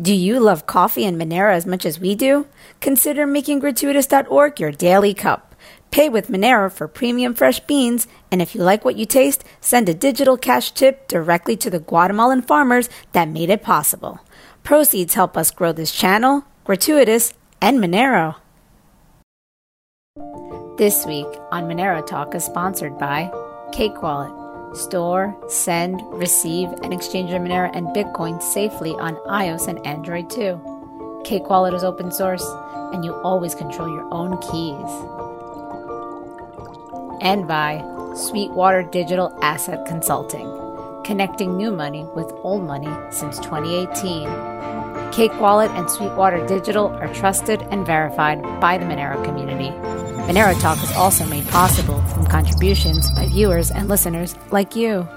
Do you love coffee and Monero as much as we do? Consider making gratuitas.org your daily cup. Pay with Monero for premium fresh beans, and if you like what you taste, send a digital cash tip directly to the Guatemalan farmers that made it possible. Proceeds help us grow this channel, Gratuitas, and Monero. This week on Monero Talk is sponsored by Cake Wallet. Store, send, receive, and exchange your Monero and Bitcoin safely on iOS and Android too. Cake is open source, and you always control your own keys. And by Sweetwater Digital Asset Consulting, connecting new money with old money since 2018. Cake Wallet and Sweetwater Digital are trusted and verified by the Monero community. Monero Talk is also made possible from contributions by viewers and listeners like you.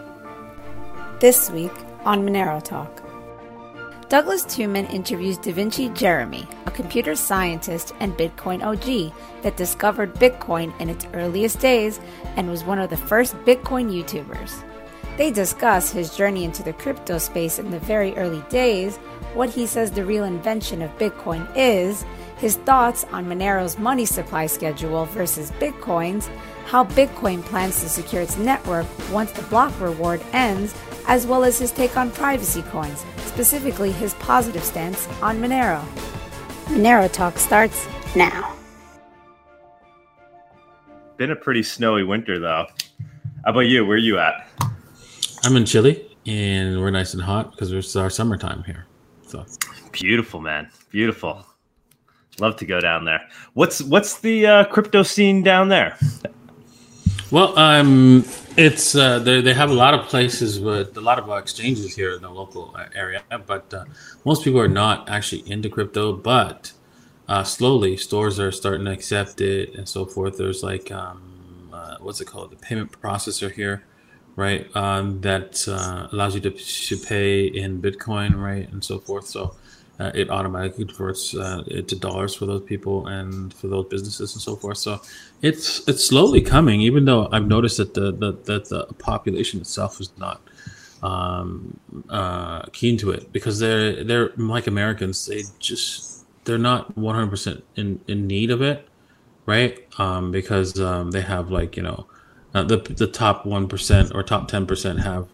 This week on Monero Talk. Douglas Tuman interviews DaVinci Jeremy, a computer scientist and Bitcoin OG that discovered Bitcoin in its earliest days and was one of the first Bitcoin YouTubers. They discuss his journey into the crypto space in the very early days, what he says the real invention of Bitcoin is, his thoughts on Monero's money supply schedule versus Bitcoin's, how Bitcoin plans to secure its network once the block reward ends, as well as his take on privacy coins, specifically his positive stance on Monero. Monero Talk starts now. Been a pretty snowy winter though. How about you? Where are you at? I'm in Chile and we're nice and hot because it's our summertime here. So beautiful, man. Beautiful. Love to go down there. What's what's the uh, crypto scene down there? Well, um, it's uh, they they have a lot of places with a lot of uh, exchanges here in the local uh, area, but uh, most people are not actually into crypto. But uh, slowly, stores are starting to accept it and so forth. There's like um, uh, what's it called, the payment processor here, right? Um, that uh, allows you to, to pay in Bitcoin, right, and so forth. So uh, it automatically converts uh, it to dollars for those people and for those businesses and so forth. So it's it's slowly coming, even though I've noticed that the, the that the population itself is not um, uh, keen to it because they're they're like Americans. They just they're not one hundred percent in in need of it, right? Um, because um, they have like you know uh, the the top one percent or top ten percent have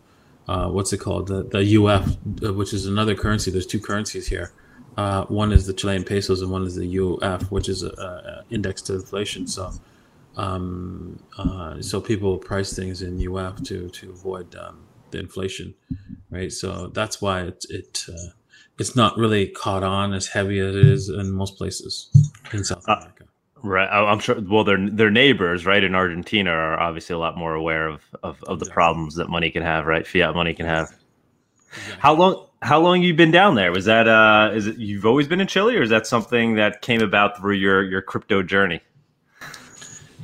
uh, what's it called the the UF, uh, which is another currency. There's two currencies here. Uh, one is the Chilean pesos and one is the UF, which is a, a index to inflation. So, um, uh, so people price things in UF to to avoid um, the inflation, right? So that's why it it uh, it's not really caught on as heavy as it is in most places in South America. Right. I'm sure. Well, their their neighbors, right, in Argentina, are obviously a lot more aware of of, of the problems that money can have, right? Fiat money can have. How long? How long you been down there? Was that uh? Is it you've always been in Chile, or is that something that came about through your your crypto journey?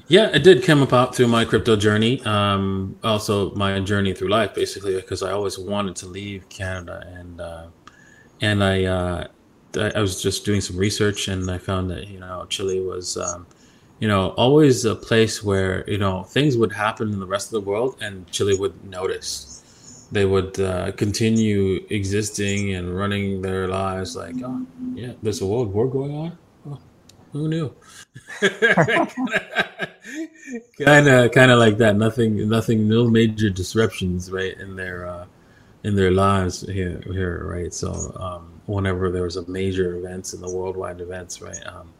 Yeah, it did come about through my crypto journey. Um, also my journey through life, basically, because I always wanted to leave Canada, and uh, and I uh, I was just doing some research and I found that you know Chile was um, you know always a place where you know things would happen in the rest of the world and Chile would notice. They would uh, continue existing and running their lives like, oh yeah, there's a world war going on. Oh, who knew? kind of, kind of like that. Nothing, nothing, no major disruptions, right, in their uh, in their lives here, here, right. So. Um, whenever there was a major events in the worldwide events, right? Um,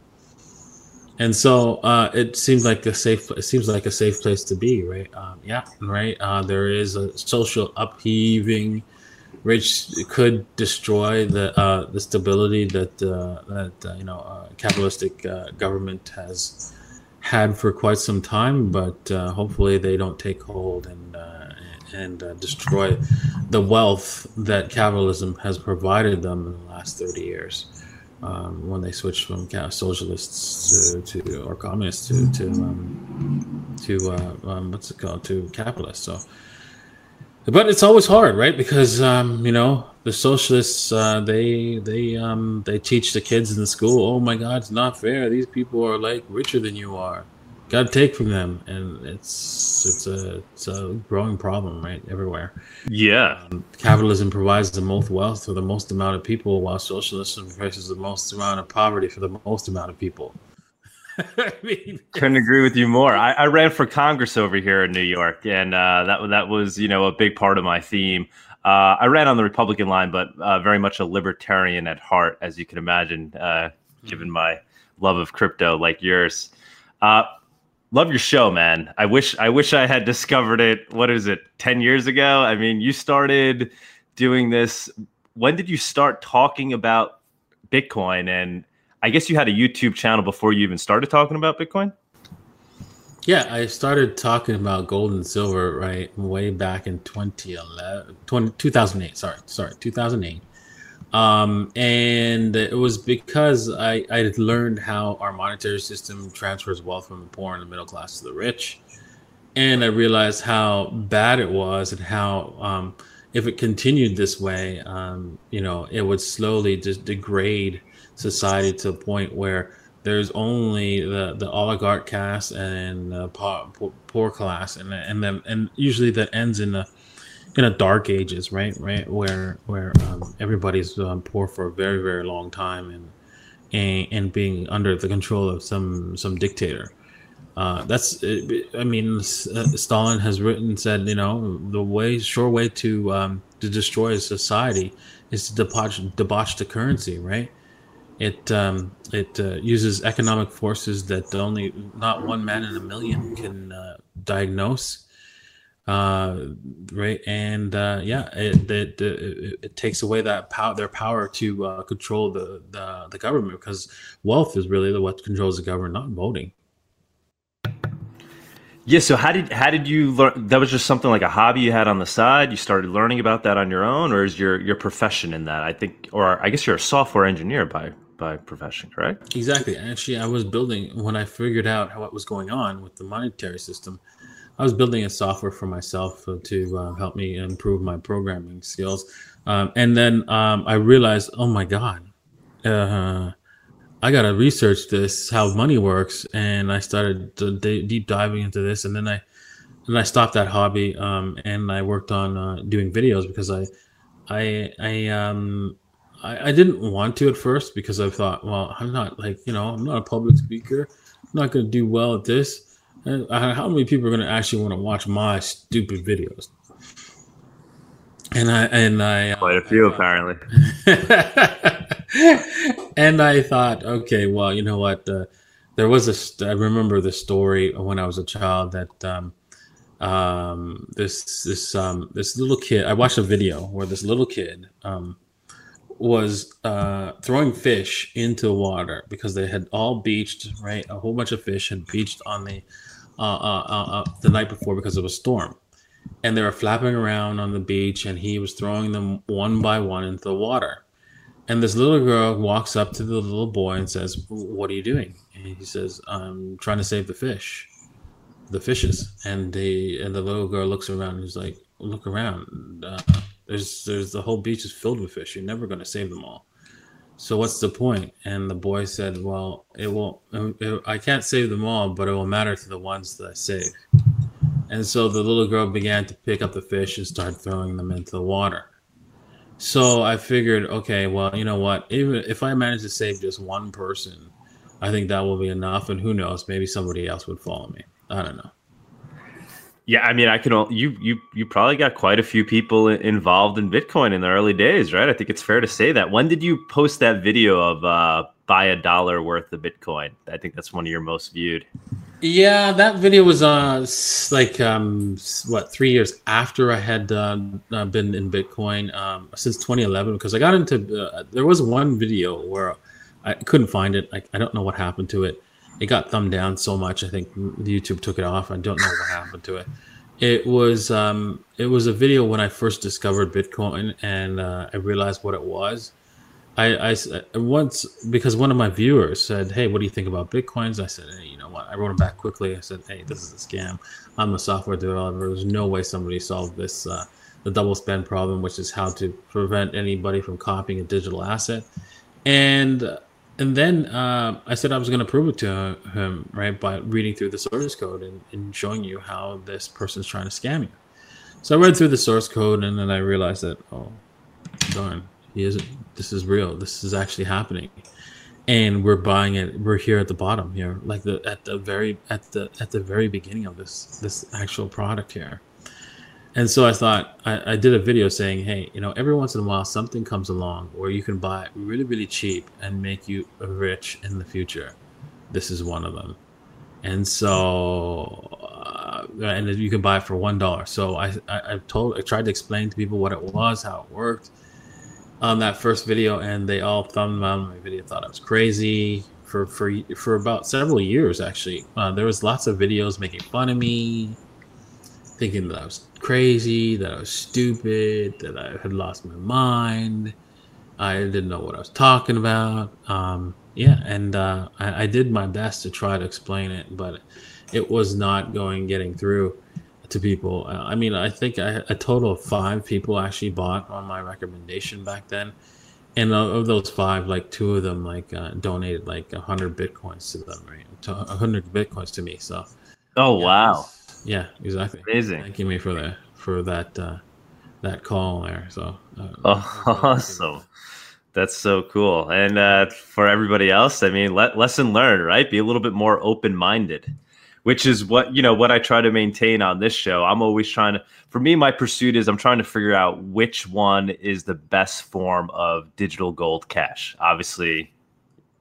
and so uh, it seems like a safe. It seems like a safe place to be, right? Um, yeah, right. Uh, there is a social upheaving, which could destroy the uh, the stability that uh, that uh, you know uh, capitalistic government has had for quite some time. But hopefully, they don't take hold and and uh, destroy the wealth that capitalism has provided them in the last 30 years um, when they switched from socialists to, to or communists to to um, to uh, um, what's it called? To capitalists so. But it's always hard right? Because um, you know the socialists uh, they they um, they teach the kids in the school oh my god it's not fair. These people are like richer than you are got to take from them, and it's it's a it's a growing problem, right, everywhere. Yeah, um, capitalism provides the most wealth for the most amount of people, while socialism provides the most amount of poverty for the most amount of people. I mean, couldn't agree with you more. I, I, ran for Congress over here in New York, and uh, that that was you know a big part of my theme. Uh, I ran on the Republican line, but uh, very much a libertarian at heart, as you can imagine, uh, given my love of crypto like yours. Love your show, man. I wish I wish I had discovered it. What is it? Ten years ago? I mean, you started doing this. When did you start talking about Bitcoin? And I guess you had a YouTube channel before you even started talking about Bitcoin. Yeah, I started talking about gold and silver right way back in 2011, 20, 2008. Sorry, sorry, 2008. Um, and it was because I, I learned how our monetary system transfers wealth from the poor and the middle class to the rich. And I realized how bad it was and how, um, if it continued this way, um, you know, it would slowly just degrade society to a point where there's only the, the oligarch caste and the poor, poor class, and and then and usually that ends in a in a dark ages, right? Right, where where um, everybody's um, poor for a very very long time and, and and being under the control of some some dictator. Uh, that's I mean, uh, Stalin has written said you know the way sure way to um, to destroy a society is to debauch debauch the currency, right? It um, it uh, uses economic forces that only not one man in a million can uh, diagnose uh, right and uh, yeah it, it, it, it, takes away that power their power to uh, control the, the, the government because wealth is really the what controls the government not voting. Yeah so how did how did you learn that was just something like a hobby you had on the side you started learning about that on your own or is your your profession in that? I think or i guess you're a software engineer by by profession correct? Exactly actually i was building when i figured out how what was going on with the monetary system I was building a software for myself to uh, help me improve my programming skills. Um, and then um, I realized, oh my God, uh, I got to research this, how money works. And I started deep diving into this. And then I, and I stopped that hobby um, and I worked on uh, doing videos because I, I, I, um, I, I didn't want to at first because I thought, well, I'm not like, you know, I'm not a public speaker. I'm not going to do well at this. Uh, how many people are going to actually want to watch my stupid videos? And I and I uh, quite a few apparently. and I thought, okay, well, you know what? Uh, there was a. I remember the story when I was a child that um, um, this this um, this little kid. I watched a video where this little kid um, was uh, throwing fish into water because they had all beached. Right, a whole bunch of fish had beached on the uh, uh, uh, uh, the night before because of a storm. And they were flapping around on the beach, and he was throwing them one by one into the water. And this little girl walks up to the little boy and says, "What are you doing?" And he says, "I'm trying to save the fish, the fishes." And the and the little girl looks around and he's like, "Look around. Uh, there's there's the whole beach is filled with fish. You're never going to save them all." So what's the point? And the boy said, "Well, it will. It, I can't save them all, but it will matter to the ones that I save." And so the little girl began to pick up the fish and start throwing them into the water. So I figured, okay, well, you know what? Even if I manage to save just one person, I think that will be enough. And who knows? Maybe somebody else would follow me. I don't know. Yeah, I mean, I can. You you you probably got quite a few people involved in Bitcoin in the early days, right? I think it's fair to say that. When did you post that video of uh, buy a dollar worth of Bitcoin? I think that's one of your most viewed. Yeah, that video was uh like um what three years after I had uh, uh been in Bitcoin um since 2011 because I got into uh, there was one video where I couldn't find it. I, I don't know what happened to it it got thumbed down so much. I think YouTube took it off. I don't know what happened to it. It was um, it was a video when I first discovered Bitcoin, and uh, I realized what it was. I, I once because one of my viewers said, "Hey, what do you think about bitcoins?" I said, "Hey, you know what?" I wrote him back quickly. I said, "Hey, this is a scam. I'm a software developer. There's no way somebody solved this uh, the double spend problem, which is how to prevent anybody from copying a digital asset." And and then uh, I said I was going to prove it to him, right, by reading through the source code and, and showing you how this person's trying to scam you. So I read through the source code, and then I realized that, oh, darn, he isn't. This is real. This is actually happening, and we're buying it. We're here at the bottom here, like the at the very at the at the very beginning of this this actual product here. And so I thought I, I, did a video saying, hey, you know, every once in a while something comes along where you can buy really, really cheap and make you rich in the future. This is one of them. And so, uh, and you can buy it for one dollar. So I, I, I told, I tried to explain to people what it was, how it worked on that first video, and they all thumbed down my video, thought I was crazy for for for about several years. Actually, uh, there was lots of videos making fun of me, thinking that I was crazy, that I was stupid, that I had lost my mind. I didn't know what I was talking about. Um, yeah, and uh, I, I, did my best to try to explain it, but it was not going getting through to people. Uh, I mean, I think I, a total of five people actually bought on my recommendation back then, and of those five, like two of them like uh, donated like a hundred bitcoins to them, right? A hundred bitcoins to me. So. Oh yeah, wow! Yeah, exactly. Amazing. Thank you me for that for that uh, that call there. So uh, awesome. That's so cool. And uh, for everybody else, I mean, let, lesson learned, right? Be a little bit more open minded, which is what you know what I try to maintain on this show. I'm always trying to. For me, my pursuit is I'm trying to figure out which one is the best form of digital gold cash. Obviously,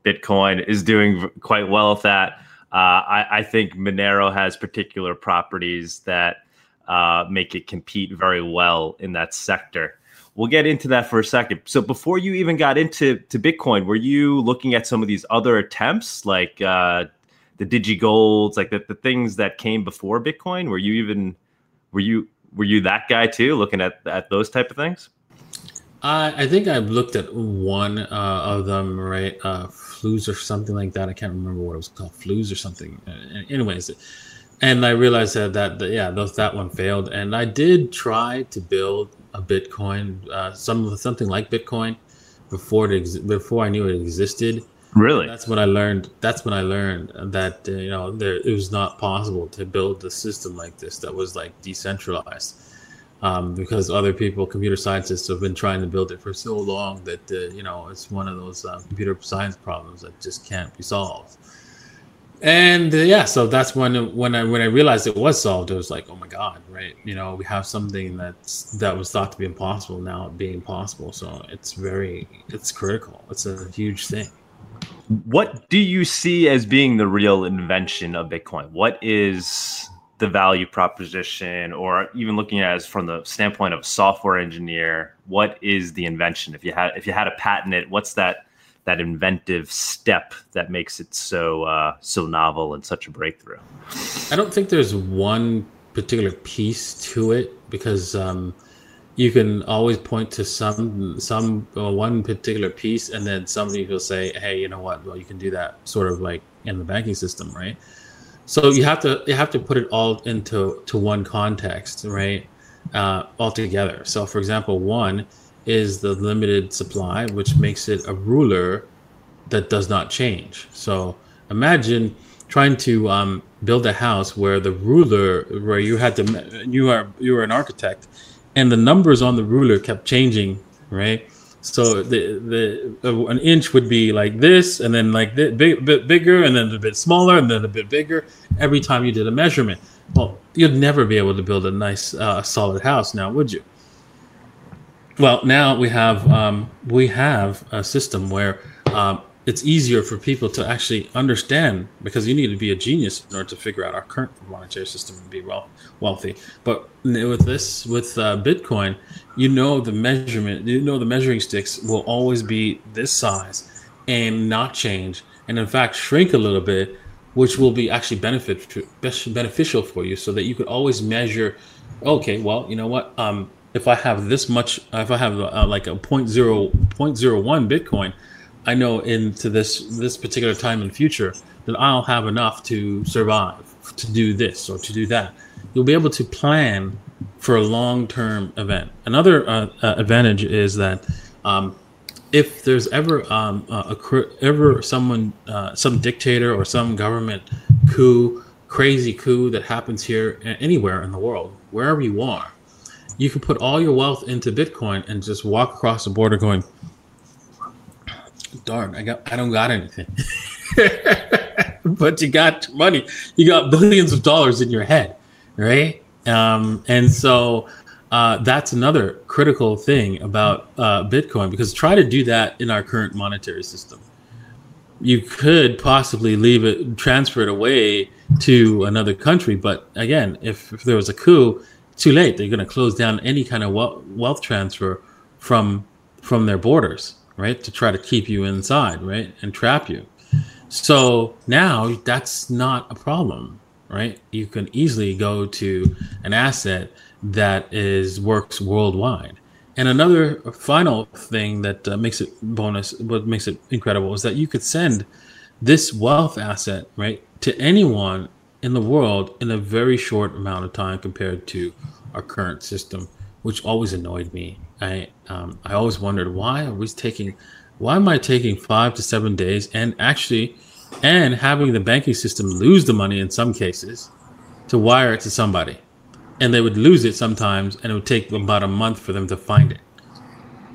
Bitcoin is doing quite well with that. Uh, I, I, think Monero has particular properties that uh, make it compete very well in that sector. We'll get into that for a second. So before you even got into to Bitcoin, were you looking at some of these other attempts like uh, the DigiGolds, like the, the things that came before Bitcoin? Were you even were you were you that guy too, looking at at those type of things? I think I've looked at one uh, of them, right? Uh, Flus or something like that. I can't remember what it was called, Flus or something. Uh, anyways, and I realized that that, that yeah, those, that one failed. And I did try to build a Bitcoin, uh, some something like Bitcoin, before it ex- before I knew it existed. Really, and that's when I learned. That's when I learned that uh, you know there it was not possible to build a system like this that was like decentralized um, because other people, computer scientists, have been trying to build it for so long that uh, you know it's one of those uh, computer science problems that just can't be solved. And uh, yeah, so that's when when I when I realized it was solved, it was like, oh my god, right? You know, we have something that's that was thought to be impossible now being possible. So it's very it's critical. It's a huge thing. What do you see as being the real invention of Bitcoin? What is the value proposition or even looking at it from the standpoint of a software engineer what is the invention? If you had if you had to patent it what's that that inventive step that makes it so uh, so novel and such a breakthrough? I don't think there's one particular piece to it because um, you can always point to some some uh, one particular piece and then somebody will say hey you know what? Well you can do that sort of like in the banking system right so you have to you have to put it all into to one context right? Uh, altogether. So for example one is the limited supply which makes it a ruler that does not change. So imagine trying to um, build a house where the ruler where you had to you are you are an architect and the numbers on the ruler kept changing right so the the uh, an inch would be like this, and then like a bit, bit bigger, and then a bit smaller, and then a bit bigger. Every time you did a measurement, well, you'd never be able to build a nice uh, solid house now, would you? Well, now we have um, we have a system where um, it's easier for people to actually understand because you need to be a genius in order to figure out our current monetary system and be well wealthy. But with this, with uh, Bitcoin, you know the measurement, you know the measuring sticks will always be this size and not change, and in fact shrink a little bit, which will be actually benefit beneficial for you, so that you could always measure. Okay, well, you know what? Um, if I have this much, if I have uh, like a 0.0, 0.01 Bitcoin I know into this this particular time in the future that I'll have enough to survive to do this or to do that. You'll be able to plan for a long term event. Another uh, uh, advantage is that um, if there's ever um, a, ever someone, uh, some dictator or some government coup, crazy coup that happens here anywhere in the world, wherever you are, you can put all your wealth into Bitcoin and just walk across the border going, darn, I got, I don't got anything. but you got money. You got billions of dollars in your head, right? Um, and so uh, that's another critical thing about uh, Bitcoin because try to do that in our current monetary system. You could possibly leave it, transfer it away to another country, but again, if, if there was a coup, too late. They're going to close down any kind of wealth transfer from from their borders, right? To try to keep you inside, right, and trap you. So now that's not a problem, right? You can easily go to an asset that is works worldwide. And another final thing that uh, makes it bonus, what makes it incredible, is that you could send this wealth asset right to anyone in the world in a very short amount of time compared to our current system, which always annoyed me. I um, I always wondered why are we taking, why am I taking five to seven days and actually, and having the banking system lose the money in some cases, to wire it to somebody? And they would lose it sometimes and it would take about a month for them to find it.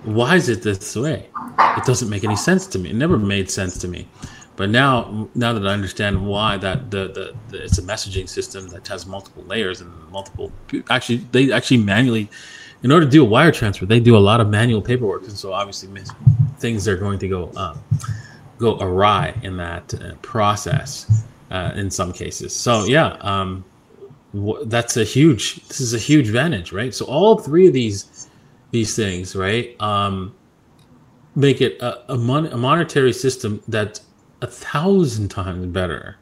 Why is it this way? It doesn't make any sense to me. It never made sense to me. But now now that i understand why that the, the, the it's a messaging system that has multiple layers and multiple actually they actually manually in order to do a wire transfer they do a lot of manual paperwork. And so obviously things are going to go um, go awry in that uh, process uh, in some cases. So yeah um, that's a huge this is a huge advantage right? So all three of these these things right um make it a, a, mon- a monetary system that's a thousand times better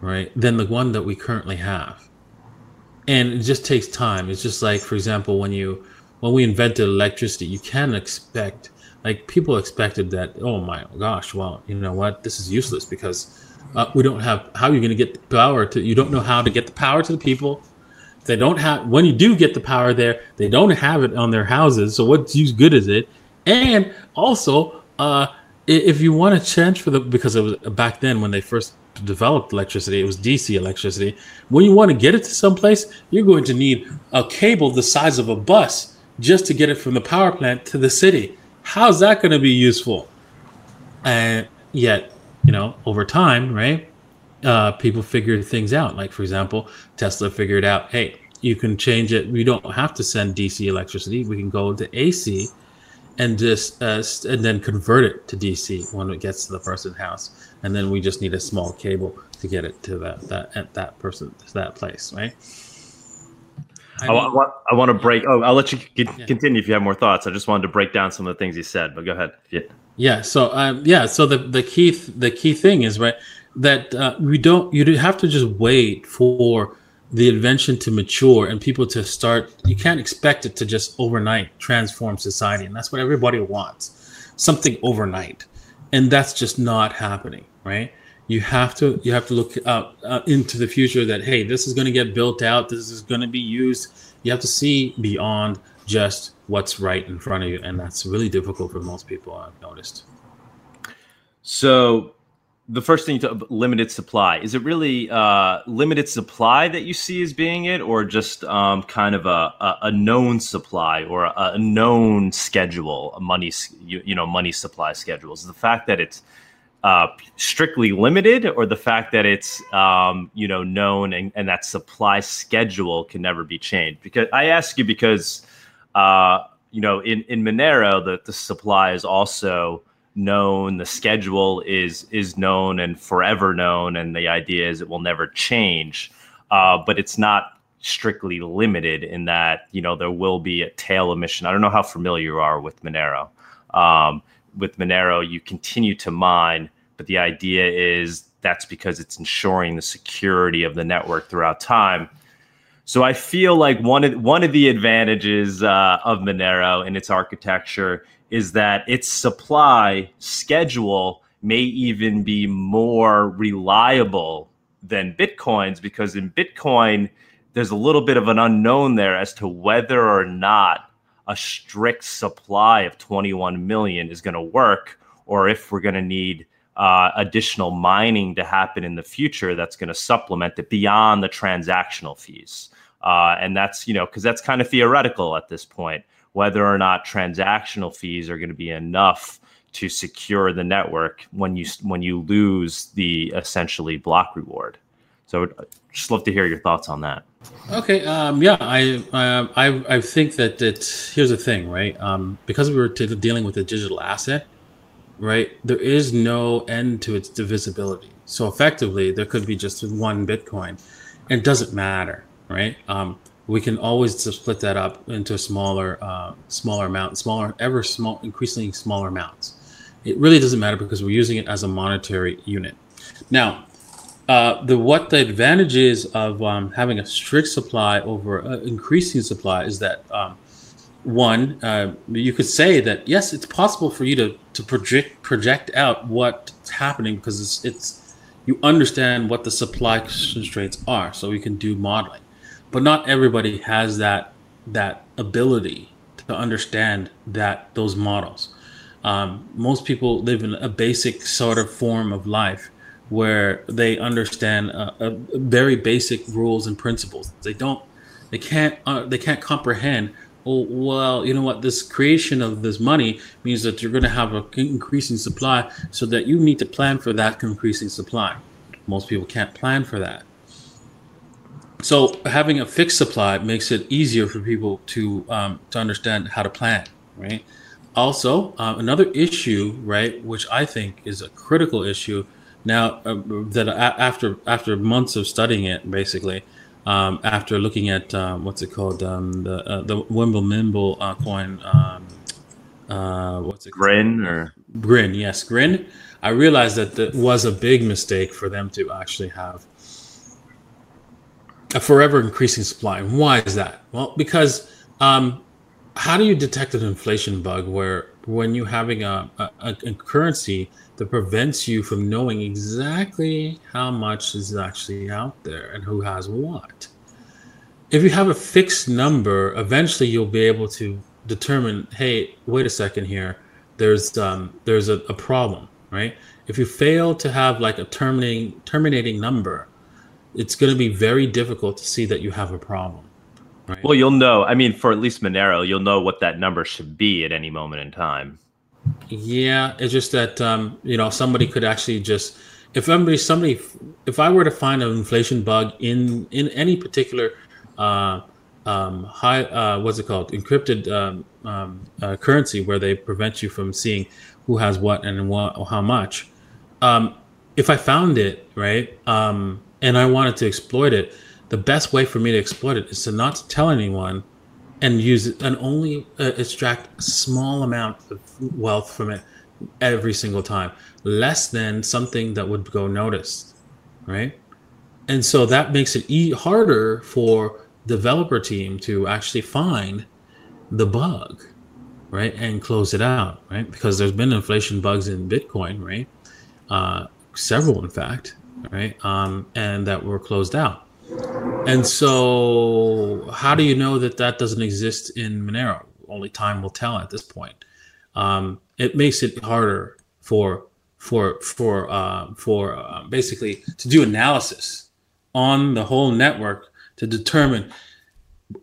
right than the one that we currently have and it just takes time it's just like for example when you when we invented electricity you can't expect like people expected that oh my gosh well you know what this is useless because uh, we don't have how are you're going to get the power to. You don't know how to get the power to the people. They don't have when you do get the power there. They don't have it on their houses. So what's use good is it? And also, uh, if you want to change for the because it was back then when they first developed electricity, it was DC electricity. When you want to get it to someplace, you're going to need a cable the size of a bus just to get it from the power plant to the city. How's that going to be useful? And yet you know, over time, right? Uh, people figured things out. Like, for example, Tesla figured out, hey, you can change it. We don't have to send DC electricity. We can go to AC and just uh, and then convert it to DC when it gets to the person's house. And then we just need a small cable to get it to that that at that person to that place, right? I, mean, I, want, I want to break. Oh, I'll let you continue if you have more thoughts. I just wanted to break down some of the things you said, but go ahead. Yeah. Yeah. So um, yeah. So the the key th- the key thing is right that uh, we don't you have to just wait for the invention to mature and people to start. You can't expect it to just overnight transform society, and that's what everybody wants, something overnight, and that's just not happening, right? You have to you have to look out uh, into the future that hey, this is going to get built out. This is going to be used. You have to see beyond just what's right in front of you and that's really difficult for most people i've noticed so the first thing to limited supply. Is it really uh, limited supply that you see as being it or just um, kind of a, a, known supply or a, a, known schedule a money you, you know money supply schedules? The fact that it's uh, strictly limited or the fact that it's um, you know known and, and that supply schedule can never be changed? Because i ask you because uh, you know, in in Monero, the the supply is also known. The schedule is is known and forever known, and the idea is it will never change. Uh, but it's not strictly limited in that you know there will be a tail emission. I don't know how familiar you are with Monero. Um, with Monero, you continue to mine, but the idea is that's because it's ensuring the security of the network throughout time. So I feel like one of one of the advantages uh, of Monero and its architecture is that its supply schedule may even be more reliable than Bitcoin's because in Bitcoin there's a little bit of an unknown there as to whether or not a strict supply of 21 million is going to work, or if we're going to need uh, additional mining to happen in the future that's going to supplement it beyond the transactional fees. Uh, and that's, you know, because that's kind of theoretical at this point, whether or not transactional fees are going to be enough to secure the network when you when you lose the essentially block reward. So I'd just love to hear your thoughts on that. Okay. Um, yeah, I, uh, I I think that it's here's the thing, right? Um, because we were t- dealing with a digital asset, right? There is no end to its divisibility. So effectively, there could be just one Bitcoin. And it doesn't matter, right? Um, we can always split that up into smaller, uh, smaller amount, smaller, ever small, increasingly smaller amounts. It really doesn't matter because we're using it as a monetary unit. Now, uh, the what the advantages of um, having a strict supply over uh, increasing supply is that um, one, uh, you could say that yes, it's possible for you to to project project out what's happening because it's it's you understand what the supply constraints are, so you can do modeling. But not everybody has that that ability to understand that those models. Um, most people live in a basic sort of form of life where they understand uh, uh, very basic rules and principles. They don't, they can't, uh, they can't comprehend oh, well, you know what, this creation of this money means that you're going to have an increasing supply so that you need to plan for that increasing supply. Most people can't plan for that. So having a fixed supply makes it easier for people to um, to understand how to plan, right? Also, um, another issue, right, which I think is a critical issue now uh, that after after months of studying it, basically, um, after looking at um, what's it called um, the uh, the Wimble uh, coin. Um, uh, what's it? Grin called? or Grin? Yes, Grin. I realized that it was a big mistake for them to actually have a forever increasing supply. Why is that? Well, because um, how do you detect an inflation bug where when you're having a, a, a currency that prevents you from knowing exactly how much is actually out there and who has what. If you have a fixed number, eventually you'll be able to determine, hey, wait a second here, there's um, there's a, a problem, right? If you fail to have like a terminating terminating number, it's going to be very difficult to see that you have a problem. Right? Well, you'll know. I mean, for at least Monero, you'll know what that number should be at any moment in time. Yeah, it's just that um, you know somebody could actually just if somebody somebody if I were to find an inflation bug in in any particular uh, um, high uh, what's it called encrypted um, um, uh, currency where they prevent you from seeing who has what and what or how much. Um, if I found it right um, and I wanted to exploit it, the best way for me to exploit it is to not tell anyone and use it and only uh, extract a small amount of wealth from it every single time, less than something that would go noticed, right? And so that makes it e- harder for developer team to actually find the bug, right, and close it out, right? Because there's been inflation bugs in Bitcoin, right? Uh, several, in fact, right, um, and that were closed out. And so, how do you know that that doesn't exist in Monero? Only time will tell at this point. Um, it makes it harder for for for uh, for uh, basically to do analysis on the whole network to determine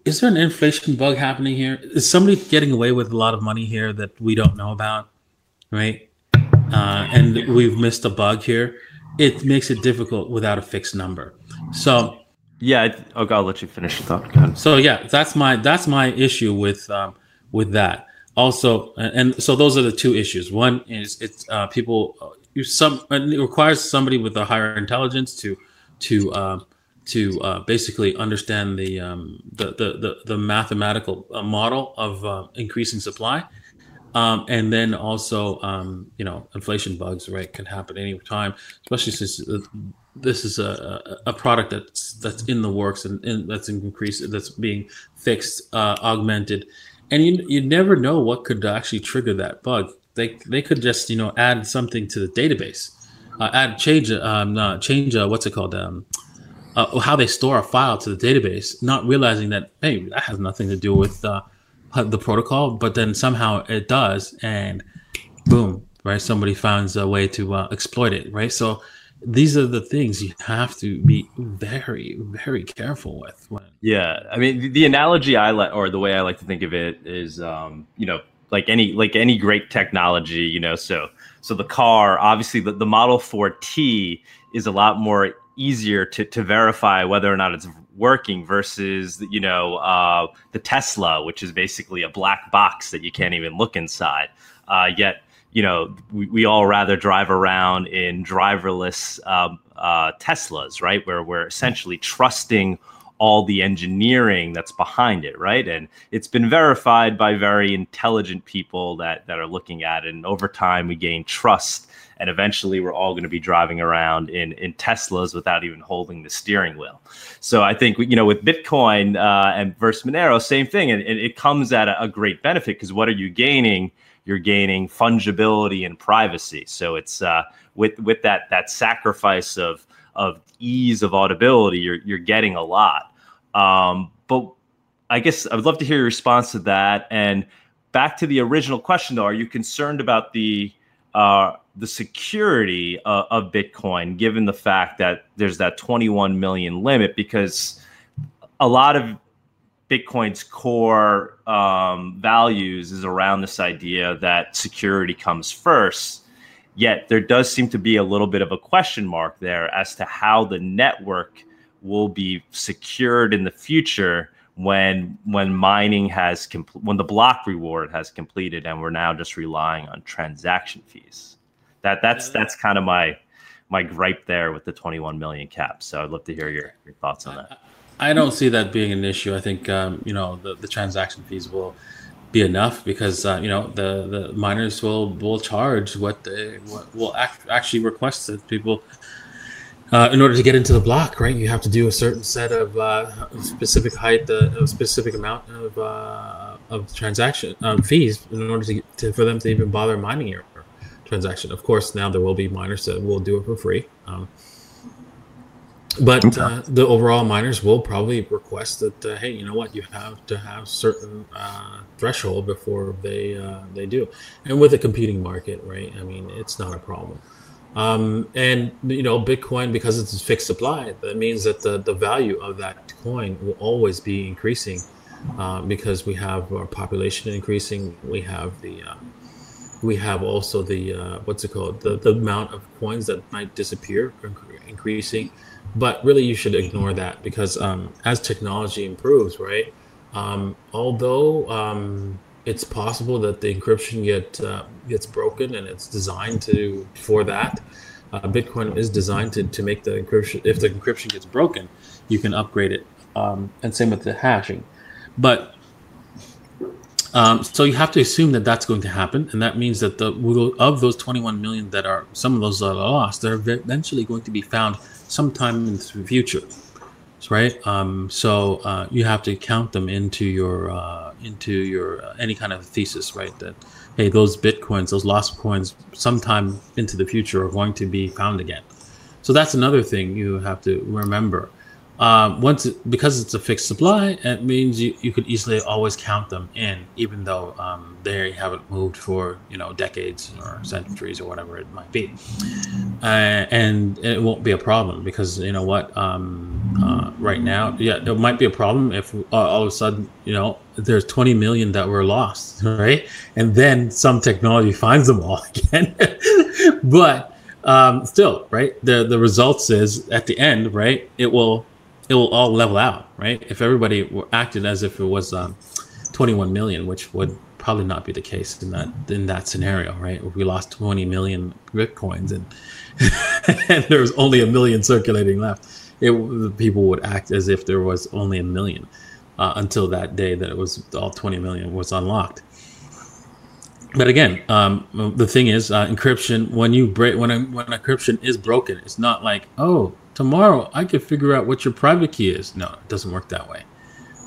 is there an inflation bug happening here? Is somebody getting away with a lot of money here that we don't know about, right? Uh, and we've missed a bug here. It makes it difficult without a fixed number. So yeah, I'll, I'll let you finish your thought. So yeah, that's my that's my issue with um, with that. Also, and so those are the two issues. One is it's uh, people uh, you some it requires somebody with a higher intelligence to to uh, to uh, basically understand the, um, the, the the the mathematical uh, model of uh, increasing supply, um, and then also um, you know inflation bugs right can happen any time, especially since this is a, a product that's that's in the works and, and that's increased that's being fixed uh, augmented. And you you never know what could actually trigger that bug. They they could just you know add something to the database uh, add change um uh, change uh, what's it called um uh, how they store a file to the database not realizing that hey that has nothing to do with uh, the protocol, but then somehow it does, and boom, right? Somebody finds a way to uh, exploit it, right? So these are the things you have to be very, very careful with. When... Yeah, I mean, the, the analogy I like, or the way I like to think of it is, um, you know, like any like any great technology, you know, so so the car, obviously, the, the Model 4T is a lot more easier to to verify whether or not it's working versus you know uh, the Tesla, which is basically a black box that you can't even look inside. Uh, yet you know, we, we all rather drive around in driverless um, uh, Teslas, right? Where we're essentially trusting all the engineering that's behind it, right? And it's been verified by very intelligent people that that are looking at it. And over time, we gain trust, and eventually, we're all going to be driving around in in Teslas without even holding the steering wheel. So I think you know, with Bitcoin uh, and versus Monero, same thing, and, it comes at a, a great benefit because what are you gaining? you're gaining fungibility and privacy. So it's uh, with with that that sacrifice of of ease of audibility, you're you're getting a lot. Um, but I guess I would love to hear your response to that. And back to the original question, though, are you concerned about the uh, the security uh, of Bitcoin, given the fact that there's that 21 million limit? Because a lot of Bitcoin's core um, values is around this idea that security comes first. Yet there does seem to be a little bit of a question mark there as to how the network will be secured in the future when when mining has compl- when the block reward has completed and we're now just relying on transaction fees. That that's that's kind of my my gripe there with the 21 million cap. So I'd love to hear your, your thoughts on that. I don't see that being an issue. I think um, you know the, the transaction fees will be enough because uh, you know the, the miners will will charge what they what will act, actually request that people uh, in order to get into the block. Right, you have to do a certain set of uh, specific height, uh, a specific amount of uh, of transaction um, fees in order to, to, for them to even bother mining your transaction. Of course, now there will be miners that will do it for free. Um, but okay. uh, the overall miners will probably request that uh, hey you know what you have to have certain uh, threshold before they uh, they do and with a competing market right i mean it's not a problem um, and you know bitcoin because it's a fixed supply that means that the, the value of that coin will always be increasing uh, because we have our population increasing we have the uh, we have also the what's it called the, the amount of coins that might disappear increasing but really, you should ignore that because um, as technology improves, right? Um, although um, it's possible that the encryption get uh, gets broken and it's designed to for that. Uh, Bitcoin is designed to, to make the encryption. If the encryption gets broken, you can upgrade it, um, and same with the hashing. But um, so you have to assume that that's going to happen, and that means that the of those 21 million that are some of those are lost, they're eventually going to be found sometime in the future, right? Um, so uh, you have to count them into your uh, into your uh, any kind of thesis, right? That hey, those bitcoins, those lost coins, sometime into the future are going to be found again. So that's another thing you have to remember. Um, once because it's a fixed supply, it means you, you could easily always count them in, even though um, they haven't moved for you know decades or centuries or whatever it might be, uh, and it won't be a problem because you know what, um, uh, right now, yeah, there might be a problem if uh, all of a sudden you know there's 20 million that were lost, right, and then some technology finds them all again, but um, still, right, the the results is at the end, right, it will it will all level out, right? If everybody acted as if it was um, 21 million, which would probably not be the case in that in that scenario, right? If we lost 20 million bitcoins and and there was only a million circulating left, it people would act as if there was only a million uh, until that day that it was all 20 million was unlocked. But again, um, the thing is, uh, encryption when you break when a, when encryption is broken, it's not like oh tomorrow I could figure out what your private key is. No, it doesn't work that way.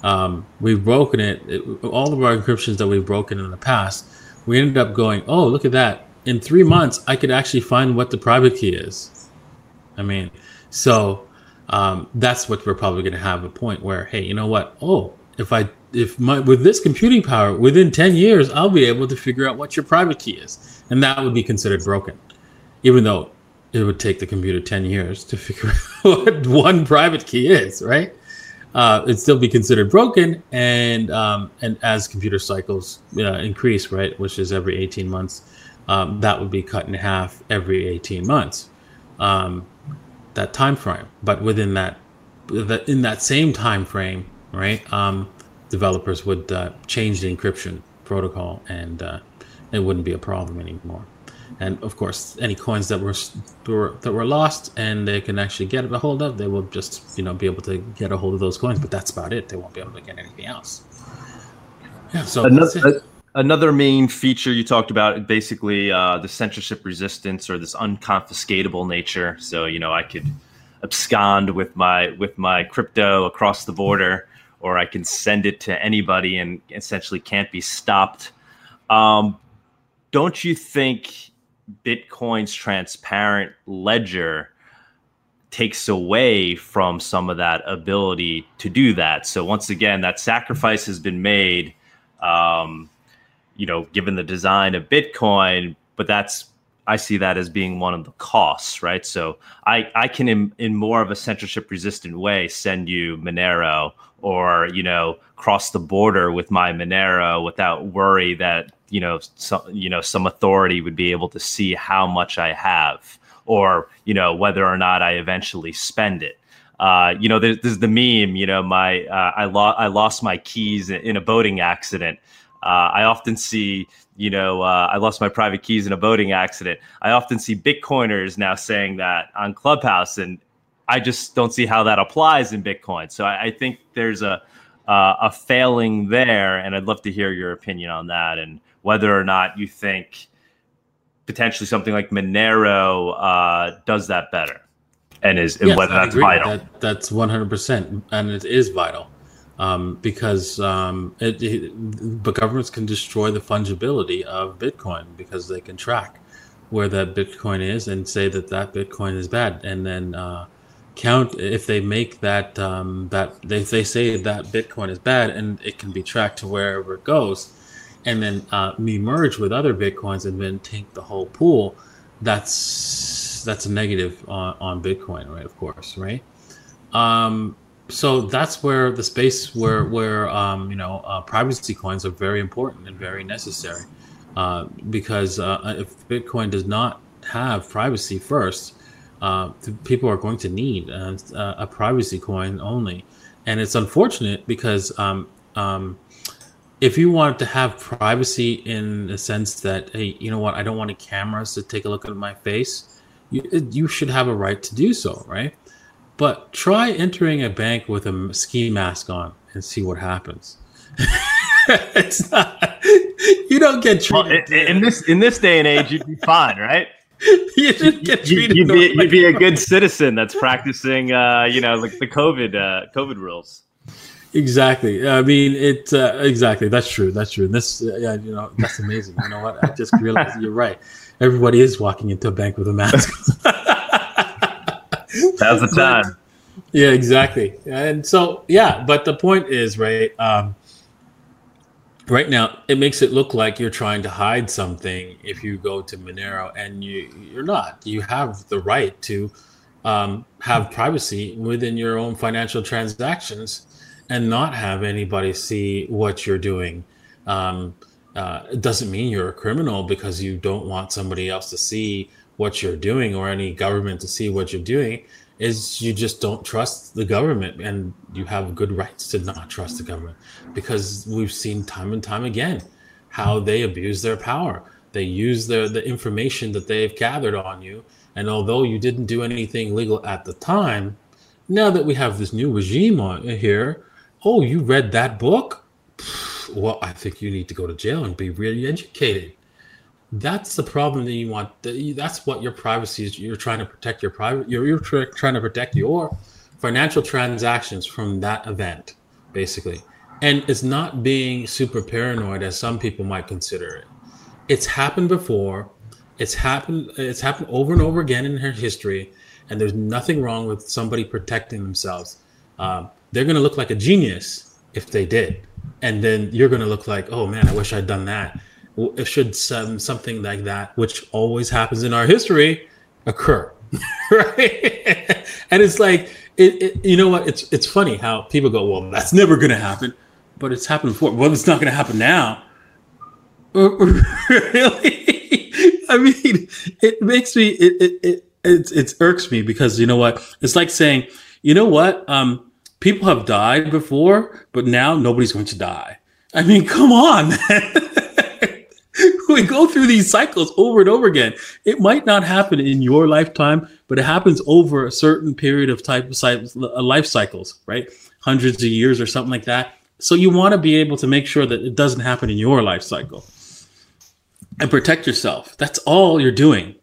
Um, we've broken it, it, All of our encryptions that we've broken in the past, we ended up going, oh, look at that. In three months, I could actually find what the private key is. I mean, so um, that's what we're probably going to have a point where, hey, you know what? Oh, if I if my with this computing power within 10 years i'll be able to figure out what your private key is and that would be considered broken even though it would take the computer 10 years to figure out what one private key is right uh, it'd still be considered broken and um, and as computer cycles uh, increase right which is every 18 months um, that would be cut in half every 18 months um, that time frame but within that in that same time frame right um, developers would uh, change the encryption protocol and uh, it wouldn't be a problem anymore. And of course, any coins that were, were that were lost and they can actually get a hold of, they will just you know be able to get a hold of those coins. But that's about it. They won't be able to get anything else. Yeah. So another, another main feature you talked about basically uh, the censorship resistance or this unconfiscatable nature. So you know I could abscond with my with my crypto across the border or I can send it to anybody and essentially can't be stopped. Um, don't you think Bitcoin's transparent ledger takes away from some of that ability to do that? So once again, that sacrifice has been made. Um, you know, given the design of Bitcoin, but that's I see that as being one of the costs, right? So I, I can, in, in more of a censorship resistant way, send you Monero or, you know, cross the border with my Monero without worry that, you know, some, you know, some authority would be able to see how much I have or, you know, whether or not I eventually spend it. Uh, you know, there's, there's, the meme, you know, my, uh, I, lo- I lost my keys in a boating accident. Uh, I often see you know, uh, I lost my private keys in a boating accident. I often see Bitcoiners now saying that on Clubhouse, and I just don't see how that applies in Bitcoin. So I, I think there's a uh, a failing there, and I'd love to hear your opinion on that and whether or not you think potentially something like Monero uh, does that better, and is and yes, whether that's vital. That, that's 100, percent and it is vital um, because um, it, it, but governments can destroy the fungibility of Bitcoin because they can track where that Bitcoin is and say that that Bitcoin is bad, and then uh, count if they make that um, that they they say that Bitcoin is bad and it can be tracked to wherever it goes, and then uh, me merge with other Bitcoins and then tank the whole pool. That's that's a negative on, on Bitcoin, right? Of course, right? Um, so that's where the space where where um, you know uh, privacy coins are very important and very necessary uh, because uh, if Bitcoin does not have privacy first, uh, people are going to need a, a, privacy coin only, and it's unfortunate because um, um, if you want to have privacy in the sense that hey, you know what, I don't want cameras to take a look at my face, you you should have a right to do so, right? But try entering a bank with a ski mask on and see what happens. it's not. You don't get treated. Well, in, in this in this day and age, you'd be fine, right? you should get treated. You'd, be, you'd be a good citizen that's practicing, uh, you know, like the COVID uh, COVID rules. Exactly. I mean, it uh, exactly. That's true. That's true. And This, uh, yeah, you know, that's amazing. You know what? I just realized you're right. Everybody is walking into a bank with a mask. Now's the time. yeah, exactly. And so, yeah, but the point is, right? Um, right now, it makes it look like you're trying to hide something if you go to Monero, and you you're not. You have the right to um, have privacy within your own financial transactions and not have anybody see what you're doing. Um, uh, it doesn't mean you're a criminal because you don't want somebody else to see what you're doing or any government to see what you're doing is you just don't trust the government and you have good rights to not trust the government because we've seen time and time again how they abuse their power. They use their the information that they've gathered on you and although you didn't do anything legal at the time now that we have this new regime on uh, here oh you read that book? Well i think you need to go to jail and be really educated that's the problem that you want that's what your privacy is you're trying to protect your private you're, you're trying to protect your financial transactions from that event basically. And it's not being super paranoid as some people might consider it. It's happened before. It's happened it's happened over and over again in her history and there's nothing wrong with somebody protecting themselves. Uh, they're going to look like a genius if they did. And then you're going to look like, oh man, I wish I'd done that. Should some, something like that, which always happens in our history, occur, right? and it's like, it, it, you know what? It's it's funny how people go, well, that's never going to happen, but it's happened before. Well, it's not going to happen now. really? I mean, it makes me it it it it, irks me because you know what? It's like saying, you know what? Um, people have died before, but now nobody's going to die. I mean, come on, we go through these cycles over and over again. It might not happen in your lifetime, but it happens over a certain period of type of uh, life cycles, right? Hundreds of years or something like that. So you want to be able to make sure that it doesn't happen in your life cycle and protect yourself. That's all you're doing.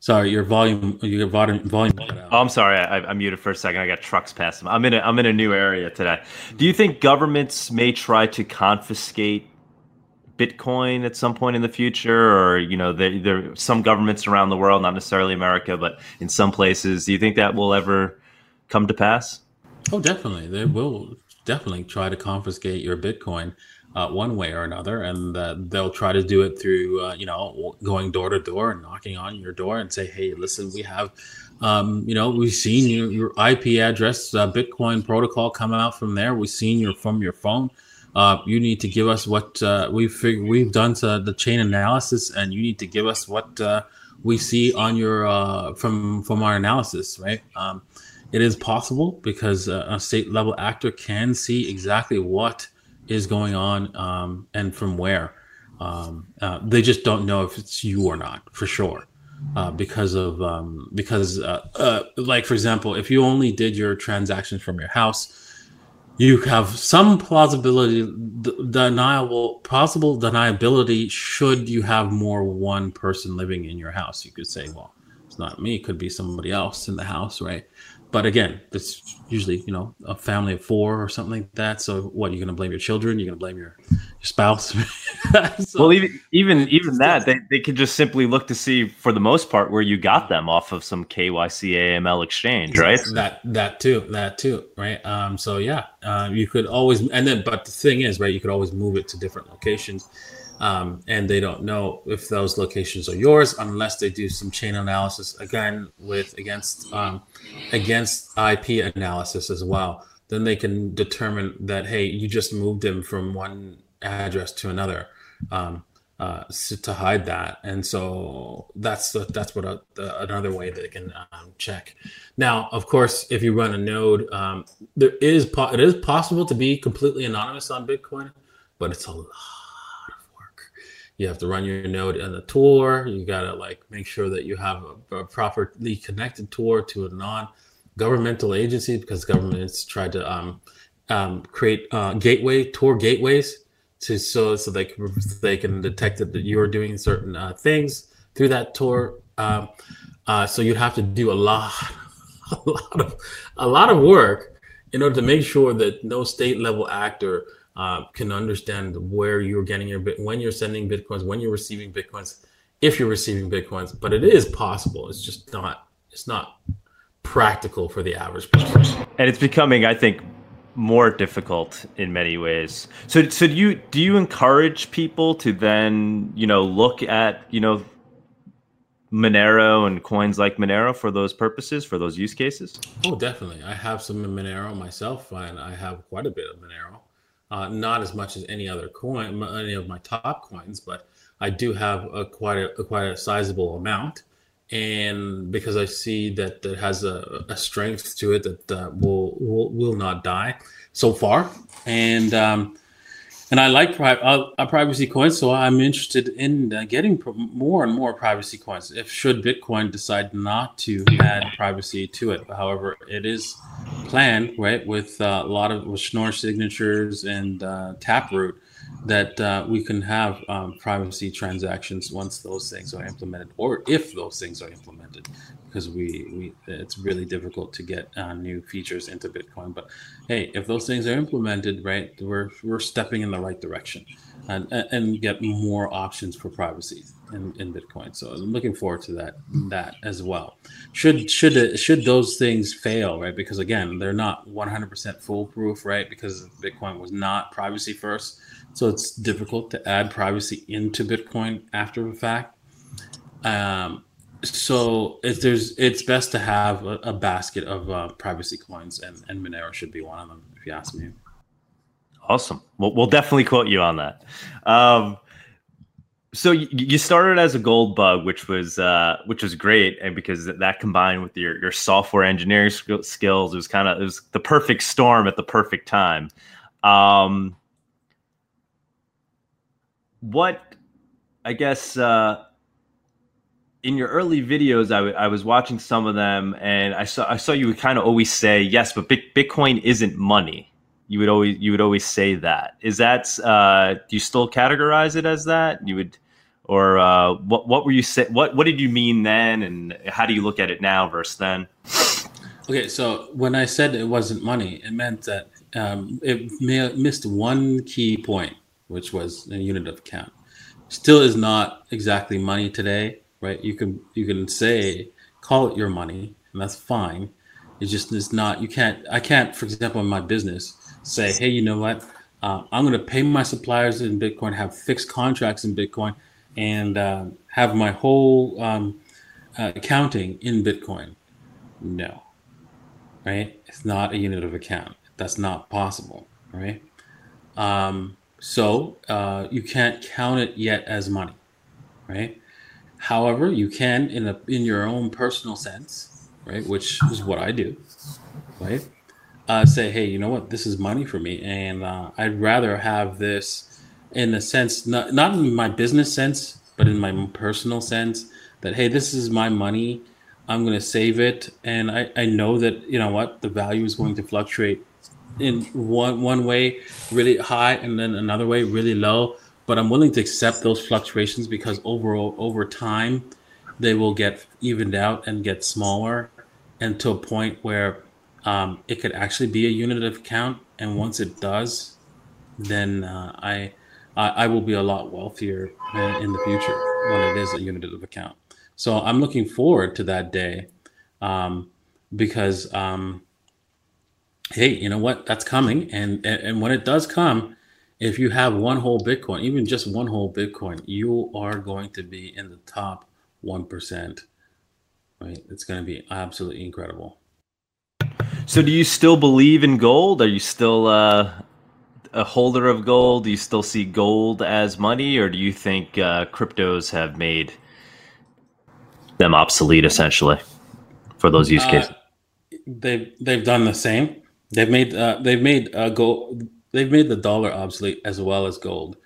Sorry, your volume, your volume, volume. Oh, I'm sorry, I, I muted for a second. I got trucks past them. I'm in a, I'm in a new area today. Do you think governments may try to confiscate Bitcoin at some point in the future, or you know, there, there some governments around the world, not necessarily America, but in some places. Do you think that will ever come to pass? Oh, definitely. They will definitely try to confiscate your Bitcoin uh, one way or another, and uh, they'll try to do it through uh, you know going door to door and knocking on your door and say, hey, listen, we have. Um, you know, we've seen your, your IP address, uh, Bitcoin protocol come out from there. We've seen your from your phone. Uh, you need to give us what uh, we've fig- we've done to the chain analysis, and you need to give us what we see on your from from our analysis, right? Um, it is possible because a state level actor can see exactly what is going on um, and from where. Um, uh, they just don't know if it's you or not for sure. Uh, because of um, because uh, uh like for example, if you only did your transactions from your house, you have some plausibility, deniable, possible deniability. Should you have more one person living in your house, you could say, well, it's not me; it could be somebody else in the house, right? But again, it's usually you know a family of four or something like that. So what you're going to blame your children? You're going to blame your, your spouse? so, well, even even even that they, they could just simply look to see for the most part where you got them off of some KYC AML exchange, right? That that too, that too, right? Um, so yeah, uh, you could always and then but the thing is, right? You could always move it to different locations um, and they don't know if those locations are yours unless they do some chain analysis again with against um, against IP analysis as well. Then they can determine that hey, you just moved them from one address to another um, uh, to hide that, and so that's the, that's what a, the, another way that they can um, check. Now, of course, if you run a node, um, there is po- it is possible to be completely anonymous on Bitcoin, but it's a lot you have to run your node in the Tor. You got to like make sure that you have a, a properly connected Tor to a non-governmental agency because governments try to um, um, create uh, gateway Tor gateways to so so they can they can detect that you're doing certain uh, things through that Tor. Um, uh, so you'd have to do a lot, a lot of a lot of work in order to make sure that no state level actor uh, can understand where you're getting your bit when you're sending bitcoins, when you're receiving bitcoins, if you're receiving bitcoins. But it is possible. It's just not. It's not practical for the average person. And it's becoming, I think, more difficult in many ways. So, so do you do you encourage people to then you know look at you know Monero and coins like Monero for those purposes, for those use cases? Oh, definitely. I have some Monero myself, and I have quite a bit of Monero. Uh, not as much as any other coin, any of my top coins, but I do have a quite a, a quite a sizable amount, and because I see that it has a, a strength to it that uh, will, will will not die so far, and um, and I like pri- uh, uh, privacy coins, so I'm interested in uh, getting pr- more and more privacy coins. If should Bitcoin decide not to add privacy to it, however, it is planned right with uh, a lot of with Schnorr signatures and uh, Taproot that uh, we can have um, privacy transactions once those things are implemented, or if those things are implemented, because we, we it's really difficult to get uh, new features into Bitcoin. But hey, if those things are implemented, right, we're we're stepping in the right direction, and and get more options for privacy in, in Bitcoin. So I'm looking forward to that that as well. Should should should those things fail, right? Because again, they're not 100% foolproof, right? Because Bitcoin was not privacy first, so it's difficult to add privacy into Bitcoin after the fact. Um, so if there's, it's best to have a, a basket of uh, privacy coins, and and Monero should be one of them, if you ask me. Awesome. We'll, we'll definitely quote you on that. Um, so you started as a gold bug, which was uh, which was great, and because that combined with your your software engineering skills, it was kind of it was the perfect storm at the perfect time. Um, what I guess uh, in your early videos, I, w- I was watching some of them, and I saw I saw you would kind of always say yes, but Bitcoin isn't money you would always you would always say that. Is that uh, do you still categorize it as that? You would, or uh, what what were you say? What what did you mean then, and how do you look at it now versus then? Okay, so when I said it wasn't money, it meant that um, it may, missed one key point, which was a unit of account. Still is not exactly money today, right? You can you can say call it your money, and that's fine. It just is not. You can't. I can't, for example, in my business say, hey, you know what? Uh, I'm going to pay my suppliers in Bitcoin, have fixed contracts in Bitcoin, and uh, have my whole um, uh, accounting in Bitcoin. No, right? It's not a unit of account. That's not possible, right? Um, so uh, you can't count it yet as money, right? However, you can in a in your own personal sense, right? Which is what I do, right? uh, say, hey, you know what, this is money for me, and uh, I'd rather have this in a sense, not not in my business sense, but in my personal sense, that hey, this is my money. I'm going to save it, and I, I know that you know what the value is going to fluctuate in one one way really high, and then another way really low. But I'm willing to accept those fluctuations because overall over time, they will get evened out and get smaller, and to a point where um, it could actually be a unit of account. And once it does, then uh, I, I, I will be a lot wealthier in the future when it is a unit of account. So I'm looking forward to that day um, because um, hey, you know what? That's coming, and and when it does come, if you have one whole Bitcoin, even just one whole Bitcoin, you are going to be in the top one percent. Right? It's going to be absolutely incredible. So, do you still believe in gold? Are you still uh, a holder of gold? Do you still see gold as money, or do you think uh, cryptos have made them obsolete essentially for those use uh, cases? Uh, they've they've done the same. They've made uh, they've made uh, gold. They've made the dollar obsolete as well as gold,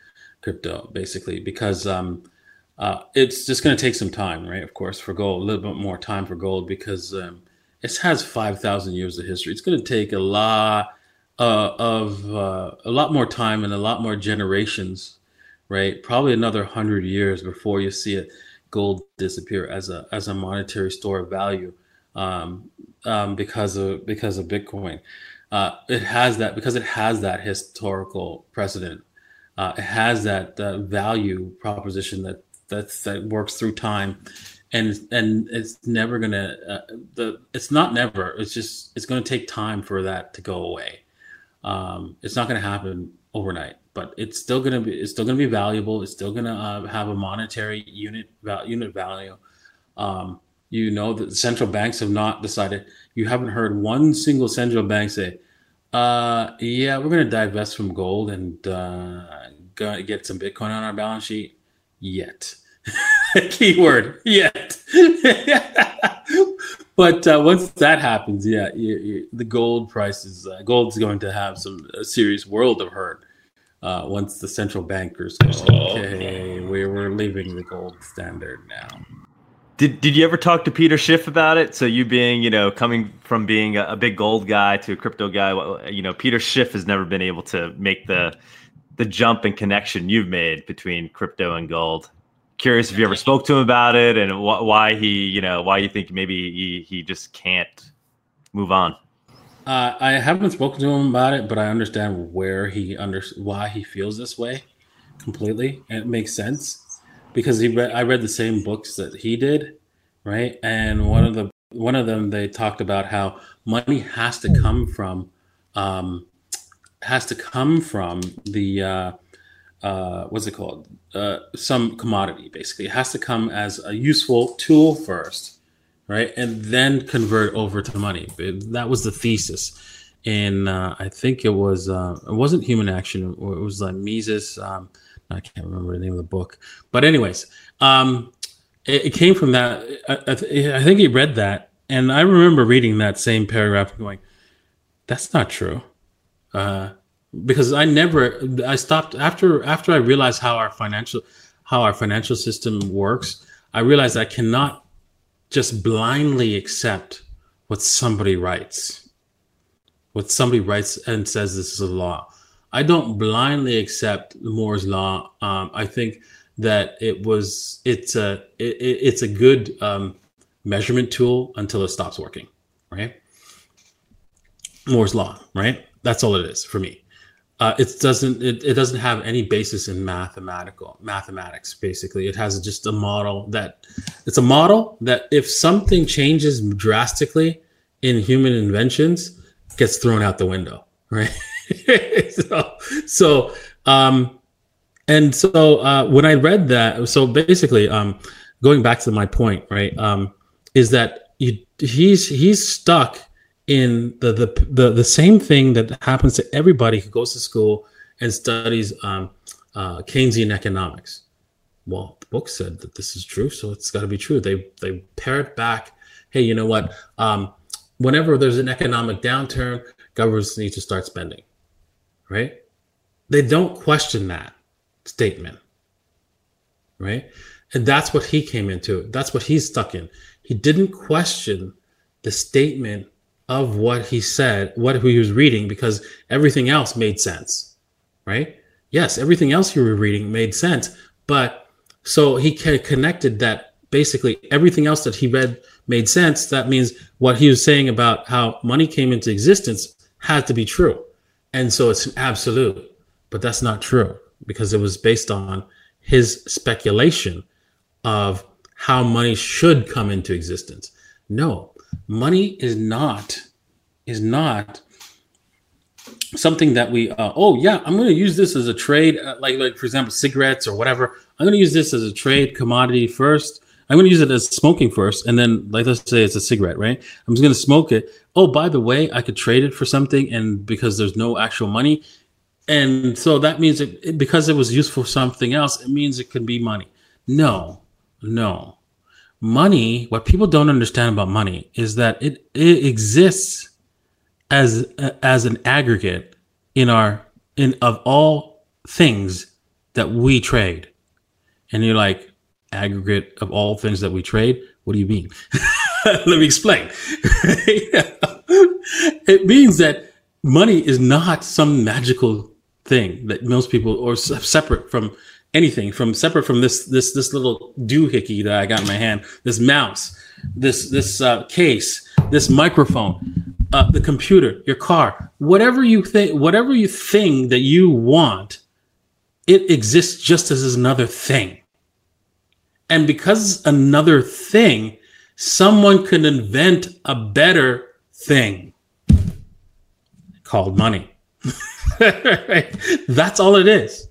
crypto basically because um, uh, it's just going to take some time, right? Of course, for gold, a little bit more time for gold because um, it has 5,000 years of history. It's going to take a lot uh, of uh, a lot more time and a lot more generations, right? Probably another hundred years before you see it gold disappear as a as a monetary store of value um, um, because of because of Bitcoin. Uh, it has that because it has that historical precedent. Uh, it has that uh, value proposition that that that works through time and and it's never gonna uh, the it's not never it's just it's gonna take time for that to go away um, it's not gonna happen overnight but it's still gonna be it's still gonna be valuable it's still gonna uh, have a monetary unit val- unit value um, you know that the central banks have not decided you haven't heard one single central bank say uh, yeah we're gonna divest from gold and uh, get some bitcoin on our balance sheet yet keyword yet. but uh, once that happens, yeah, you, you, the gold price is uh, gold's going to have some serious world of hurt. Uh, once the central bankers go, okay, we, we're leaving the gold standard now. Did, did you ever talk to Peter Schiff about it? So you being, you know, coming from being a, a big gold guy to a crypto guy, you know, Peter Schiff has never been able to make the the jump and connection you've made between crypto and gold. Curious if you ever spoke to him about it and wh- why he, you know, why you think maybe he, he just can't move on. Uh, I haven't spoken to him about it, but I understand where he under why he feels this way completely, it makes sense because he read. I read the same books that he did, right? And one of the one of them they talked about how money has to come from um, has to come from the uh, uh, what's it called? Uh, some commodity basically. It has to come as a useful tool first right? And then convert over to money. That was the thesis. And uh, i think it was uh, it wasn't human action. It was like Mises um, i can't remember the name of the book but anyways um, it, it, came from that I, I, I think he read that and i remember reading that same paragraph going that's not true uh, because I never I stopped after after I realized how our financial how our financial system works. I realized I cannot just blindly accept what somebody writes, what somebody writes and says this is a law. I don't blindly accept Moore's law. Um, I think that it was it's a it, it's a good um, measurement tool until it stops working, right? Moore's law, right? That's all it is for me. Uh, it doesn't it, it doesn't have any basis in mathematical mathematics basically it has just a model that it's a model that if something changes drastically in human inventions gets thrown out the window right so so um and so uh, when i read that so basically um going back to my point right um is that you, he's he's stuck in the, the the the same thing that happens to everybody who goes to school and studies um, uh, Keynesian economics. Well, the book said that this is true, so it's got to be true. They they parrot back, hey, you know what? Um, whenever there's an economic downturn, governments need to start spending, right? They don't question that statement, right? And that's what he came into. That's what he's stuck in. He didn't question the statement of what he said, what he was reading, because everything else made sense, right? Yes, everything else you were reading made sense, but so he connected that basically everything else that he read made sense. That means what he was saying about how money came into existence had to be true. And so it's an absolute, but that's not true because it was based on his speculation of how money should come into existence. No, money is not is not something that we uh, oh yeah i'm going to use this as a trade uh, like like for example cigarettes or whatever i'm going to use this as a trade commodity first i'm going to use it as smoking first and then like let's say it's a cigarette right? I'm just going to smoke it. Oh by the way i could trade it for something and because there's no actual money. And so that means it, because it was used for something else it means it could be money. No no. Money what people don't understand about money is that it, it exists as as an aggregate in our in of all things that we trade. And you're like aggregate of all things that we trade what do you mean let me explain it means that money is not some magical thing that most people or separate from anything from separate from this this this little doohickey that I got in my hand, this mouse, this this uh, case, this microphone, uh, the computer, your car, whatever you think, whatever you think that you want, it exists just as another thing. And because another thing, someone could invent a better thing called money. That's all it is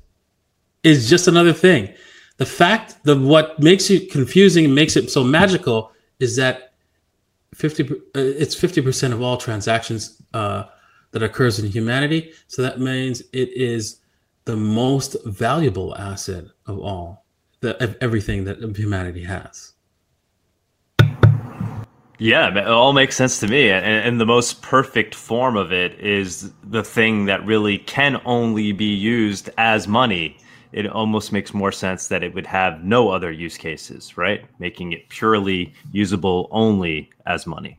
is just another thing. The fact that what makes it confusing and makes it so magical is that 50 uh, it's 50% of all transactions uh, that occurs in humanity. So that means it is the most valuable asset of all, the, everything that humanity has. Yeah, it all makes sense to me. And, and, the most perfect form of it is the thing that really can only be used as money it almost makes more sense that it would have no other use cases, right? Making it purely usable only as money.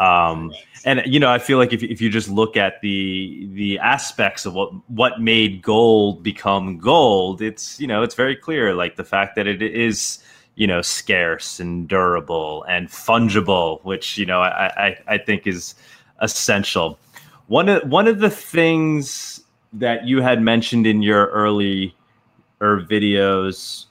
Um, and you know, I feel like if, if you just look at the the aspects of what what made gold become gold, it's you know it's very clear, like the fact that it is you know scarce and durable and fungible, which you know I I, I think is essential. One of one of the things that you had mentioned in your early or videos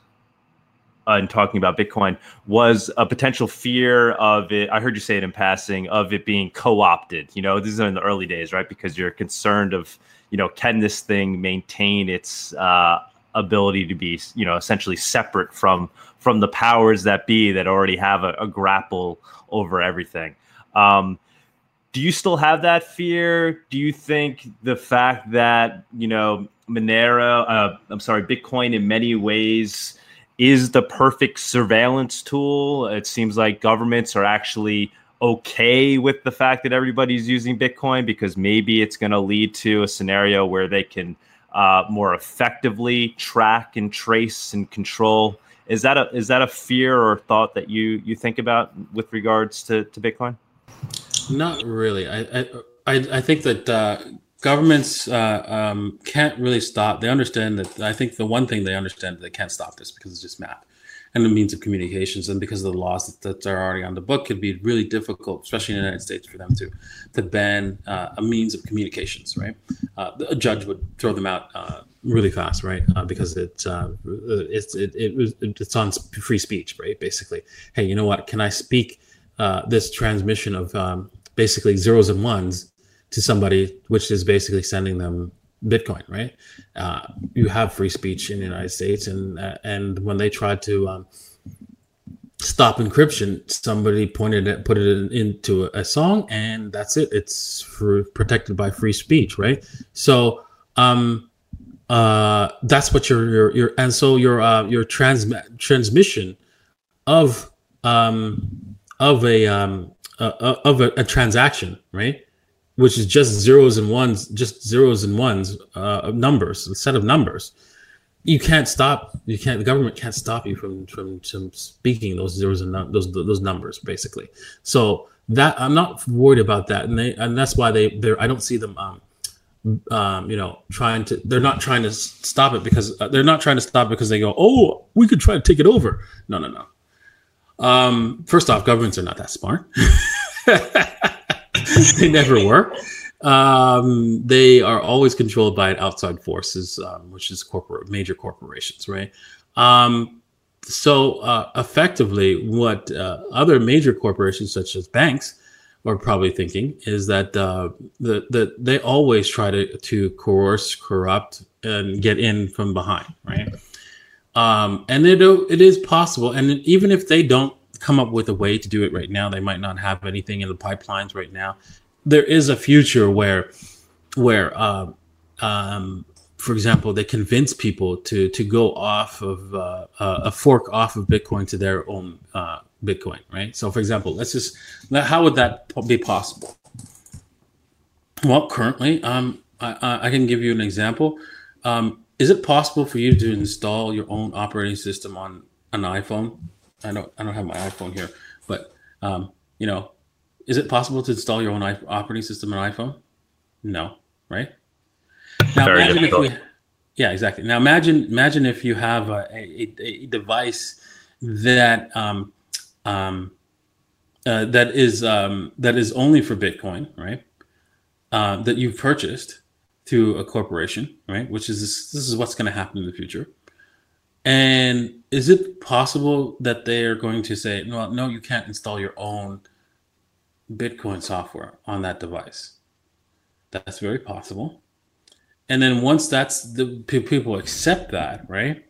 and talking about Bitcoin was a potential fear of it. I heard you say it in passing of it being co-opted. You know, this is in the early days, right? Because you're concerned of, you know, can this thing maintain its uh, ability to be, you know, essentially separate from from the powers that be that already have a, a grapple over everything. Um, do you still have that fear? Do you think the fact that you know Monero, uh, I'm sorry, Bitcoin in many ways is the perfect surveillance tool. It seems like governments are actually okay with the fact that everybody's using Bitcoin because maybe it's going to lead to a scenario where they can uh, more effectively track and trace and control. Is that a is that a fear or thought that you you think about with regards to, to Bitcoin? Not really. I I I think that uh, governments uh, um, can't really stop. They understand that. I think the one thing they understand they can't stop this because it's just math and the means of communications, and because of the laws that, that are already on the book, could be really difficult, especially in the United States, for them to to ban uh, a means of communications. Right, uh, a judge would throw them out uh, really fast, right? Uh, because it's uh, it's it, it, it's on free speech, right? Basically, hey, you know what? Can I speak this transmission of um, basically zeros and ones to somebody, which is basically sending them Bitcoin, right? Uh, you have free speech in the United States, and uh, and when they tried to um, stop encryption, somebody pointed it, put it in, into a song, and that's it. It's for, protected by free speech, right? So, um, uh, that's what your your your and so your uh, your trans transmission of um of a um uh, of a, a transaction, right? Which is just zeros and ones, just zeros and ones uh, numbers, a set of numbers. You can't stop. You can't. The government can't stop you from from, from speaking those zeros and those those numbers, basically. So that I'm not worried about that, and they and that's why they they I don't see them. Um, um, you know, trying to they're not trying to stop it because uh, they're not trying to stop it because they go, oh, we could try to take it over. No, no, no. Um, first off, governments are not that smart. they never were. Um, they are always controlled by outside forces, um, which is corporate major corporations, right? Um, so uh, effectively, what uh, other major corporations such as banks are probably thinking is that uh, the, the, they always try to, to coerce, corrupt, and get in from behind, right? Um, and it, it is possible. And even if they don't come up with a way to do it right now. They might not have anything in the pipelines right now. There is a future where, where, uh, um, for example, they convince people to to go off of uh, uh, a fork off of Bitcoin to their own uh, Bitcoin, right? So, for example, let's just how would that be possible? Well, currently, um, I, I can give you an example. Um, is it possible for you to install your own operating system on an iPhone? I don't I don't have my iPhone here, but um, you know, is it possible to install your own operating system on iPhone? No, right? Now Very imagine difficult. if we, yeah, exactly. Now imagine imagine if you have a, a, a device that um, um, uh, that is um, that is only for Bitcoin, right? Uh, that you've purchased through a corporation, right? Which is this, this is what's going to happen in the future. And is it possible that they are going to say, no, no, you can't install your own Bitcoin software on that device? That's very possible. And then once that's the people accept that, right?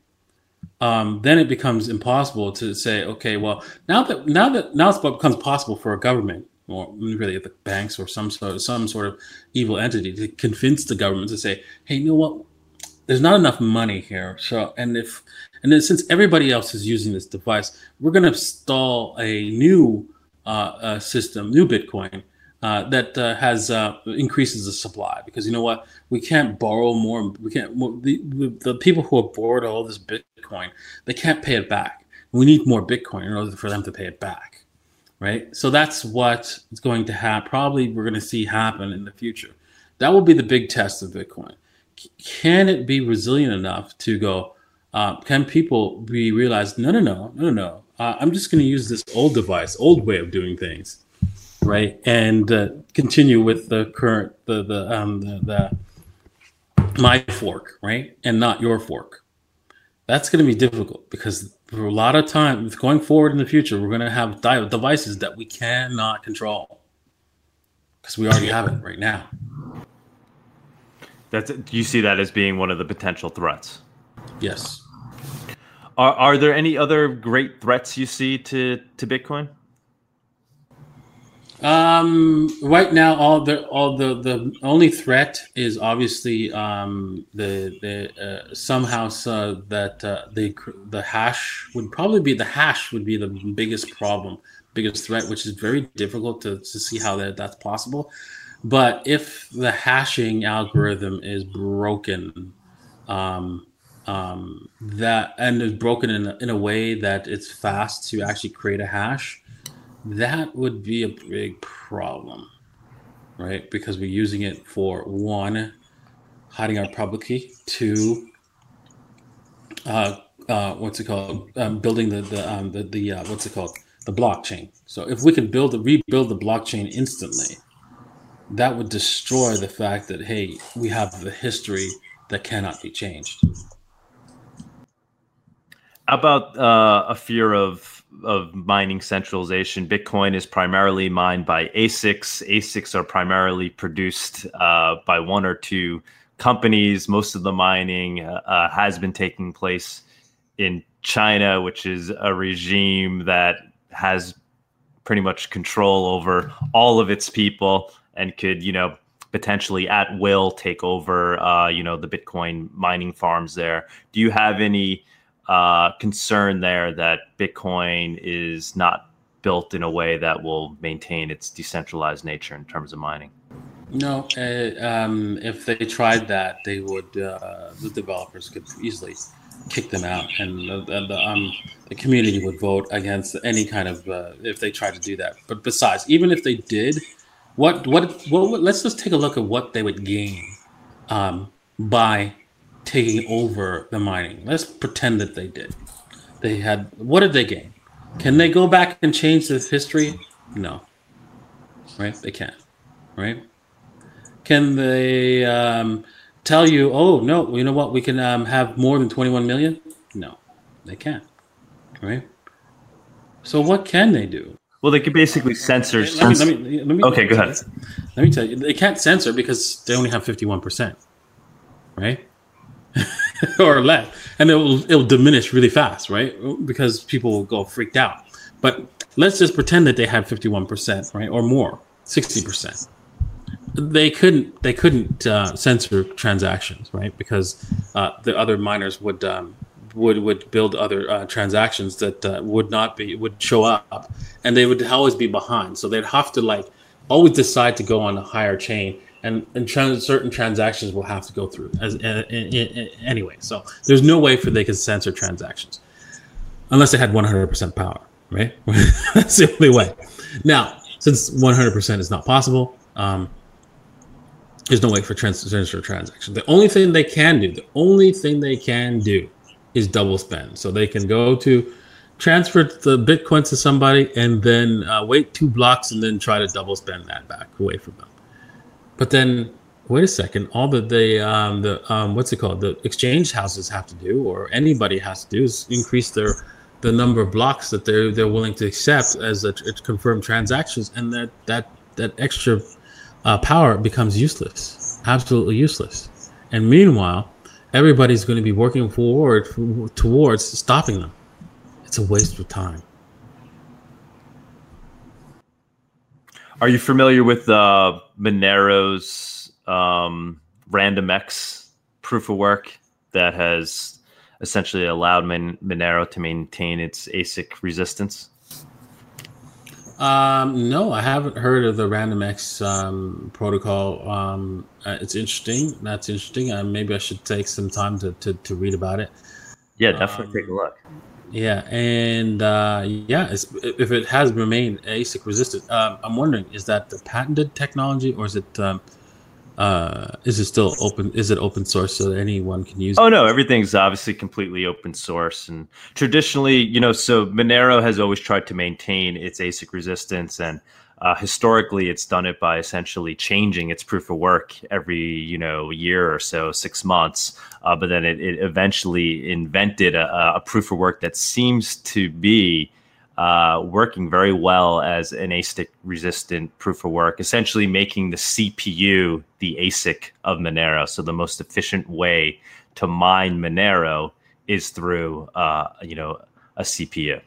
Um, then it becomes impossible to say, okay, well, now that now that now it becomes possible for a government or really the banks or some sort some sort of evil entity to convince the government to say, hey, you know what? There's not enough money here. So, and if, and then since everybody else is using this device, we're going to install a new uh, uh, system, new Bitcoin uh, that uh, has uh, increases the supply because you know what we can't borrow more we can't the, the people who have borrowed all this bitcoin they can't pay it back we need more bitcoin in order for them to pay it back right? So that's what is going to happen. Probably we're going to see happen in the future. That will be the big test of Bitcoin. Can it be resilient enough to go? Uh, can people be realized? No, no, no, no, no. Uh, I'm just going to use this old device, old way of doing things, right? And uh, continue with the current, the the um the, the my fork, right, and not your fork. That's going to be difficult because for a lot of time going forward in the future, we're going to have devices that we cannot control because we already have it right now. That's you see that as being one of the potential threats? Yes. Are are there any other great threats you see to to Bitcoin? Um, right now, all the all the the only threat is obviously um, the the uh, somehow uh, that uh, the the hash would probably be the hash would be the biggest problem, biggest threat, which is very difficult to, to see how that, that's possible. But if the hashing algorithm is broken, um, um, that and is broken in a, in a way that it's fast to actually create a hash, that would be a big problem, right? Because we're using it for one, hiding our public key, two, uh, uh, what's it called? Um, building the the um, the, the uh, what's it called? The blockchain. So if we can build the rebuild the blockchain instantly, that would destroy the fact that hey, we have the history that cannot be changed. How about uh, a fear of of mining centralization? Bitcoin is primarily mined by ASICs. ASICs are primarily produced uh, by one or two companies. Most of the mining uh, uh has been taking place in China, which is a regime that has pretty much control over all of its people and could, you know, potentially at will take over, uh, you know, the Bitcoin mining farms there. Do you have any uh, concern there that Bitcoin is not built in a way that will maintain its decentralized nature in terms of mining? No, uh, um, if they tried that, they would. Uh, the developers could easily kick them out, and the, the, um, the community would vote against any kind of uh, if they tried to do that. But besides, even if they did, what what what? Let's just take a look at what they would gain um, by taking over the mining. Let's pretend that they did. They had what did they gain? Can they go back and change this history? No. Right? They can't. Right? Can they um, tell you, oh no, you know what? We can um, have more than 21 million? No, they can't. Right? So what can they do? Well, they could basically censor. Let me, let me, let me, okay, go ahead. Let me tell you, they can't censor because they only have 51%. Right? or less, and it will it'll diminish really fast, right? Because people will go freaked out. But let's just pretend that they had fifty one percent, right, or more, sixty percent. They couldn't they couldn't uh, censor transactions, right? Because uh, the other miners would um, would would build other uh, transactions that uh, would not be would show up, and they would always be behind. So they'd have to like always decide to go on a higher chain and and trans- certain transactions will have to go through as uh, anyway. So there's no way for they could censor transactions unless they had 100% power, right? That's the only way. Now, since 100% is not possible, um, there's no way for trans- censor transactions. The only thing they can do, the only thing they can do, is double spend. So they can go to transfer the Bitcoin to somebody and then uh, wait two blocks and then try to double spend that back away from them. But then wait a second, all the the um, the um, what's it called? The exchange houses have to do, or anybody has to do, is increase their the number of blocks that they're they're willing to accept as a, a confirmed transactions, and that that that extra uh, power becomes useless, absolutely useless. And meanwhile, everybody's going to be working forward towards stopping them. It's a waste of time. Are you familiar with uh, Monero's um, RandomX proof of work that has essentially allowed Mon- Monero to maintain its ASIC resistance? Um, no, I haven't heard of the RandomX um, protocol. Um, uh, it's interesting. That's interesting. Uh, maybe I should take some time to, to, to read about it. Yeah, definitely take a look. Yeah, and uh, yeah, if it has remained ASIC resistant, um, I'm wondering is that the patented technology or is it um, uh, is it still open? Is it open source so that anyone can use? Oh it? no, everything's obviously completely open source, and traditionally, you know, so Monero has always tried to maintain its ASIC resistance and uh, historically, it's done it by essentially changing its proof of work every you know year or so, six months. Uh, but then it, it eventually invented a, a, proof of work that seems to be uh, working very well as an ASIC resistant proof of work, essentially making the CPU the ASIC of Monero. So the most efficient way to mine Monero is through uh, you know a CPU.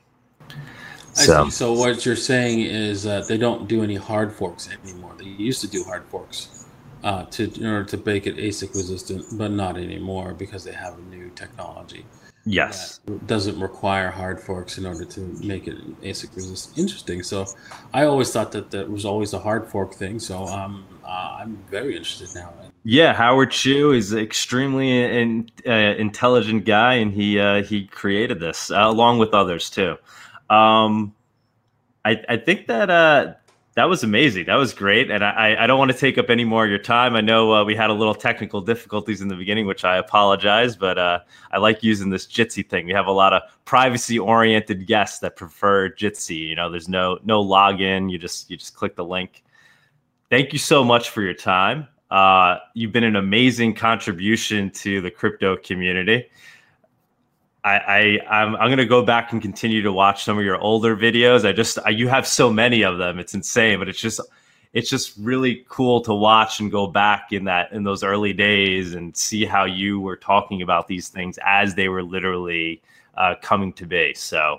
So, so what you're saying is that they don't do any hard forks anymore. They used to do hard forks uh, to in order to make it ASIC resistant, but not anymore because they have a new technology. Yes, doesn't require hard forks in order to make it ASIC resistant. Interesting. So, I always thought that that was always a hard fork thing. So, um, uh, I'm very interested now. Yeah, Howard Chu is an extremely in, uh, intelligent guy, and he uh, he created this uh, along with others too. Um, I I think that uh that was amazing. That was great, and I I don't want to take up any more of your time. I know uh, we had a little technical difficulties in the beginning, which I apologize, but uh, I like using this Jitsi thing. We have a lot of privacy oriented guests that prefer Jitsi. You know, there's no no login. You just you just click the link. Thank you so much for your time. Uh, you've been an amazing contribution to the crypto community. I, I I'm I'm gonna go back and continue to watch some of your older videos. I just I, you have so many of them. It's insane, but it's just it's just really cool to watch and go back in that in those early days and see how you were talking about these things as they were literally uh, coming to be. So.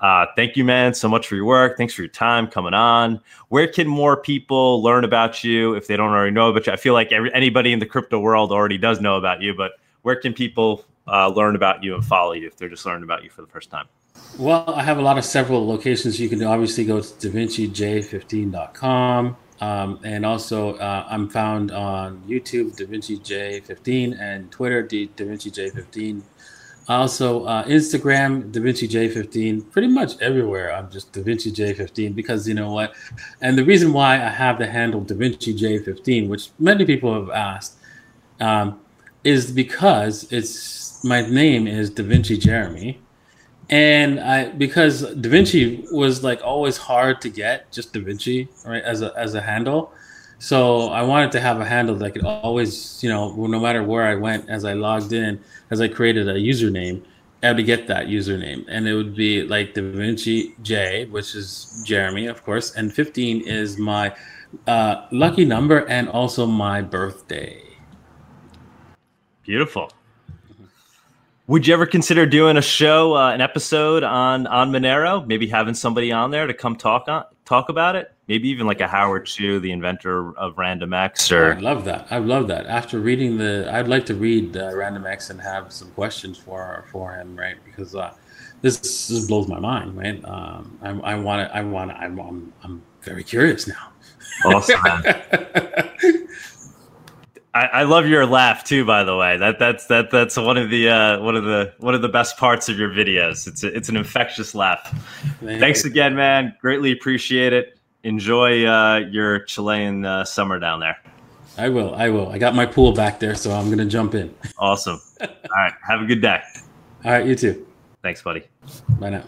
Uh, thank you, man, so much for your work. Thanks for your time coming on. Where can more people learn about you if they don't already know about you? I feel like every, anybody in the crypto world already does know about you, but where can people uh, learn about you and follow you if they're just learning about you for the first time? Well, I have a lot of several locations. You can obviously go to davincij15.com. Um, and also, uh, I'm found on YouTube, DaVinciJ15, and Twitter, DaVinciJ15. Also, uh, Instagram, DaVinciJ15, pretty much everywhere. I'm just DaVinciJ15 because you know what? And the reason why I have the handle DaVinciJ15, which many people have asked, um, is because it's my name is Da Vinci Jeremy, and I because Da Vinci was like always hard to get, just Da Vinci, right, as a as a handle. So I wanted to have a handle that could always, you know, no matter where I went, as I logged in, as I created a username, I to get that username, and it would be like Da Vinci J, which is Jeremy, of course, and 15 is my uh, lucky number and also my birthday. Beautiful. Would you ever consider doing a show, uh, an episode on on Monero? Maybe having somebody on there to come talk on talk about it. Maybe even like a Howard Chu, the inventor of RandomX. Or I love that. I love that. After reading the, I'd like to read uh, RandomX and have some questions for for him, right? Because uh, this, this blows my mind, right? Um, I want to. I want to. I'm, I'm I'm very curious now. Awesome. I, I, love your laugh too. By the way, that that's that that's one of the uh, one of the one of the best parts of your videos. It's a, it's an infectious laugh. Thanks again, man. Greatly appreciate it. Enjoy uh, your Chilean uh, summer down there. I will. I will. I got my pool back there, so I'm gonna jump in. Awesome. All right. Have a good day. All right. You too. Thanks, buddy. Bye now.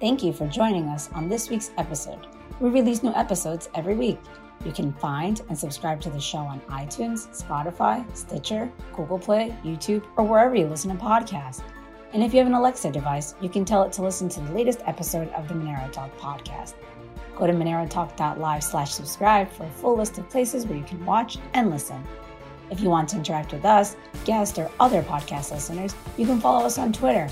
Thank you for joining us on this week's episode. We release new episodes every week. You can find and subscribe to the show on iTunes, Spotify, Stitcher, Google Play, YouTube, or wherever you listen to podcasts. And if you have an Alexa device, you can tell it to listen to the latest episode of the Monero Talk podcast. Go to monerotalk.live slash subscribe for a full list of places where you can watch and listen. If you want to interact with us, guests, or other podcast listeners, you can follow us on Twitter.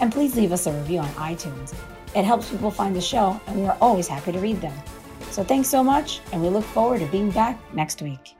And please leave us a review on iTunes. It helps people find the show, and we are always happy to read them. So thanks so much, and we look forward to being back next week.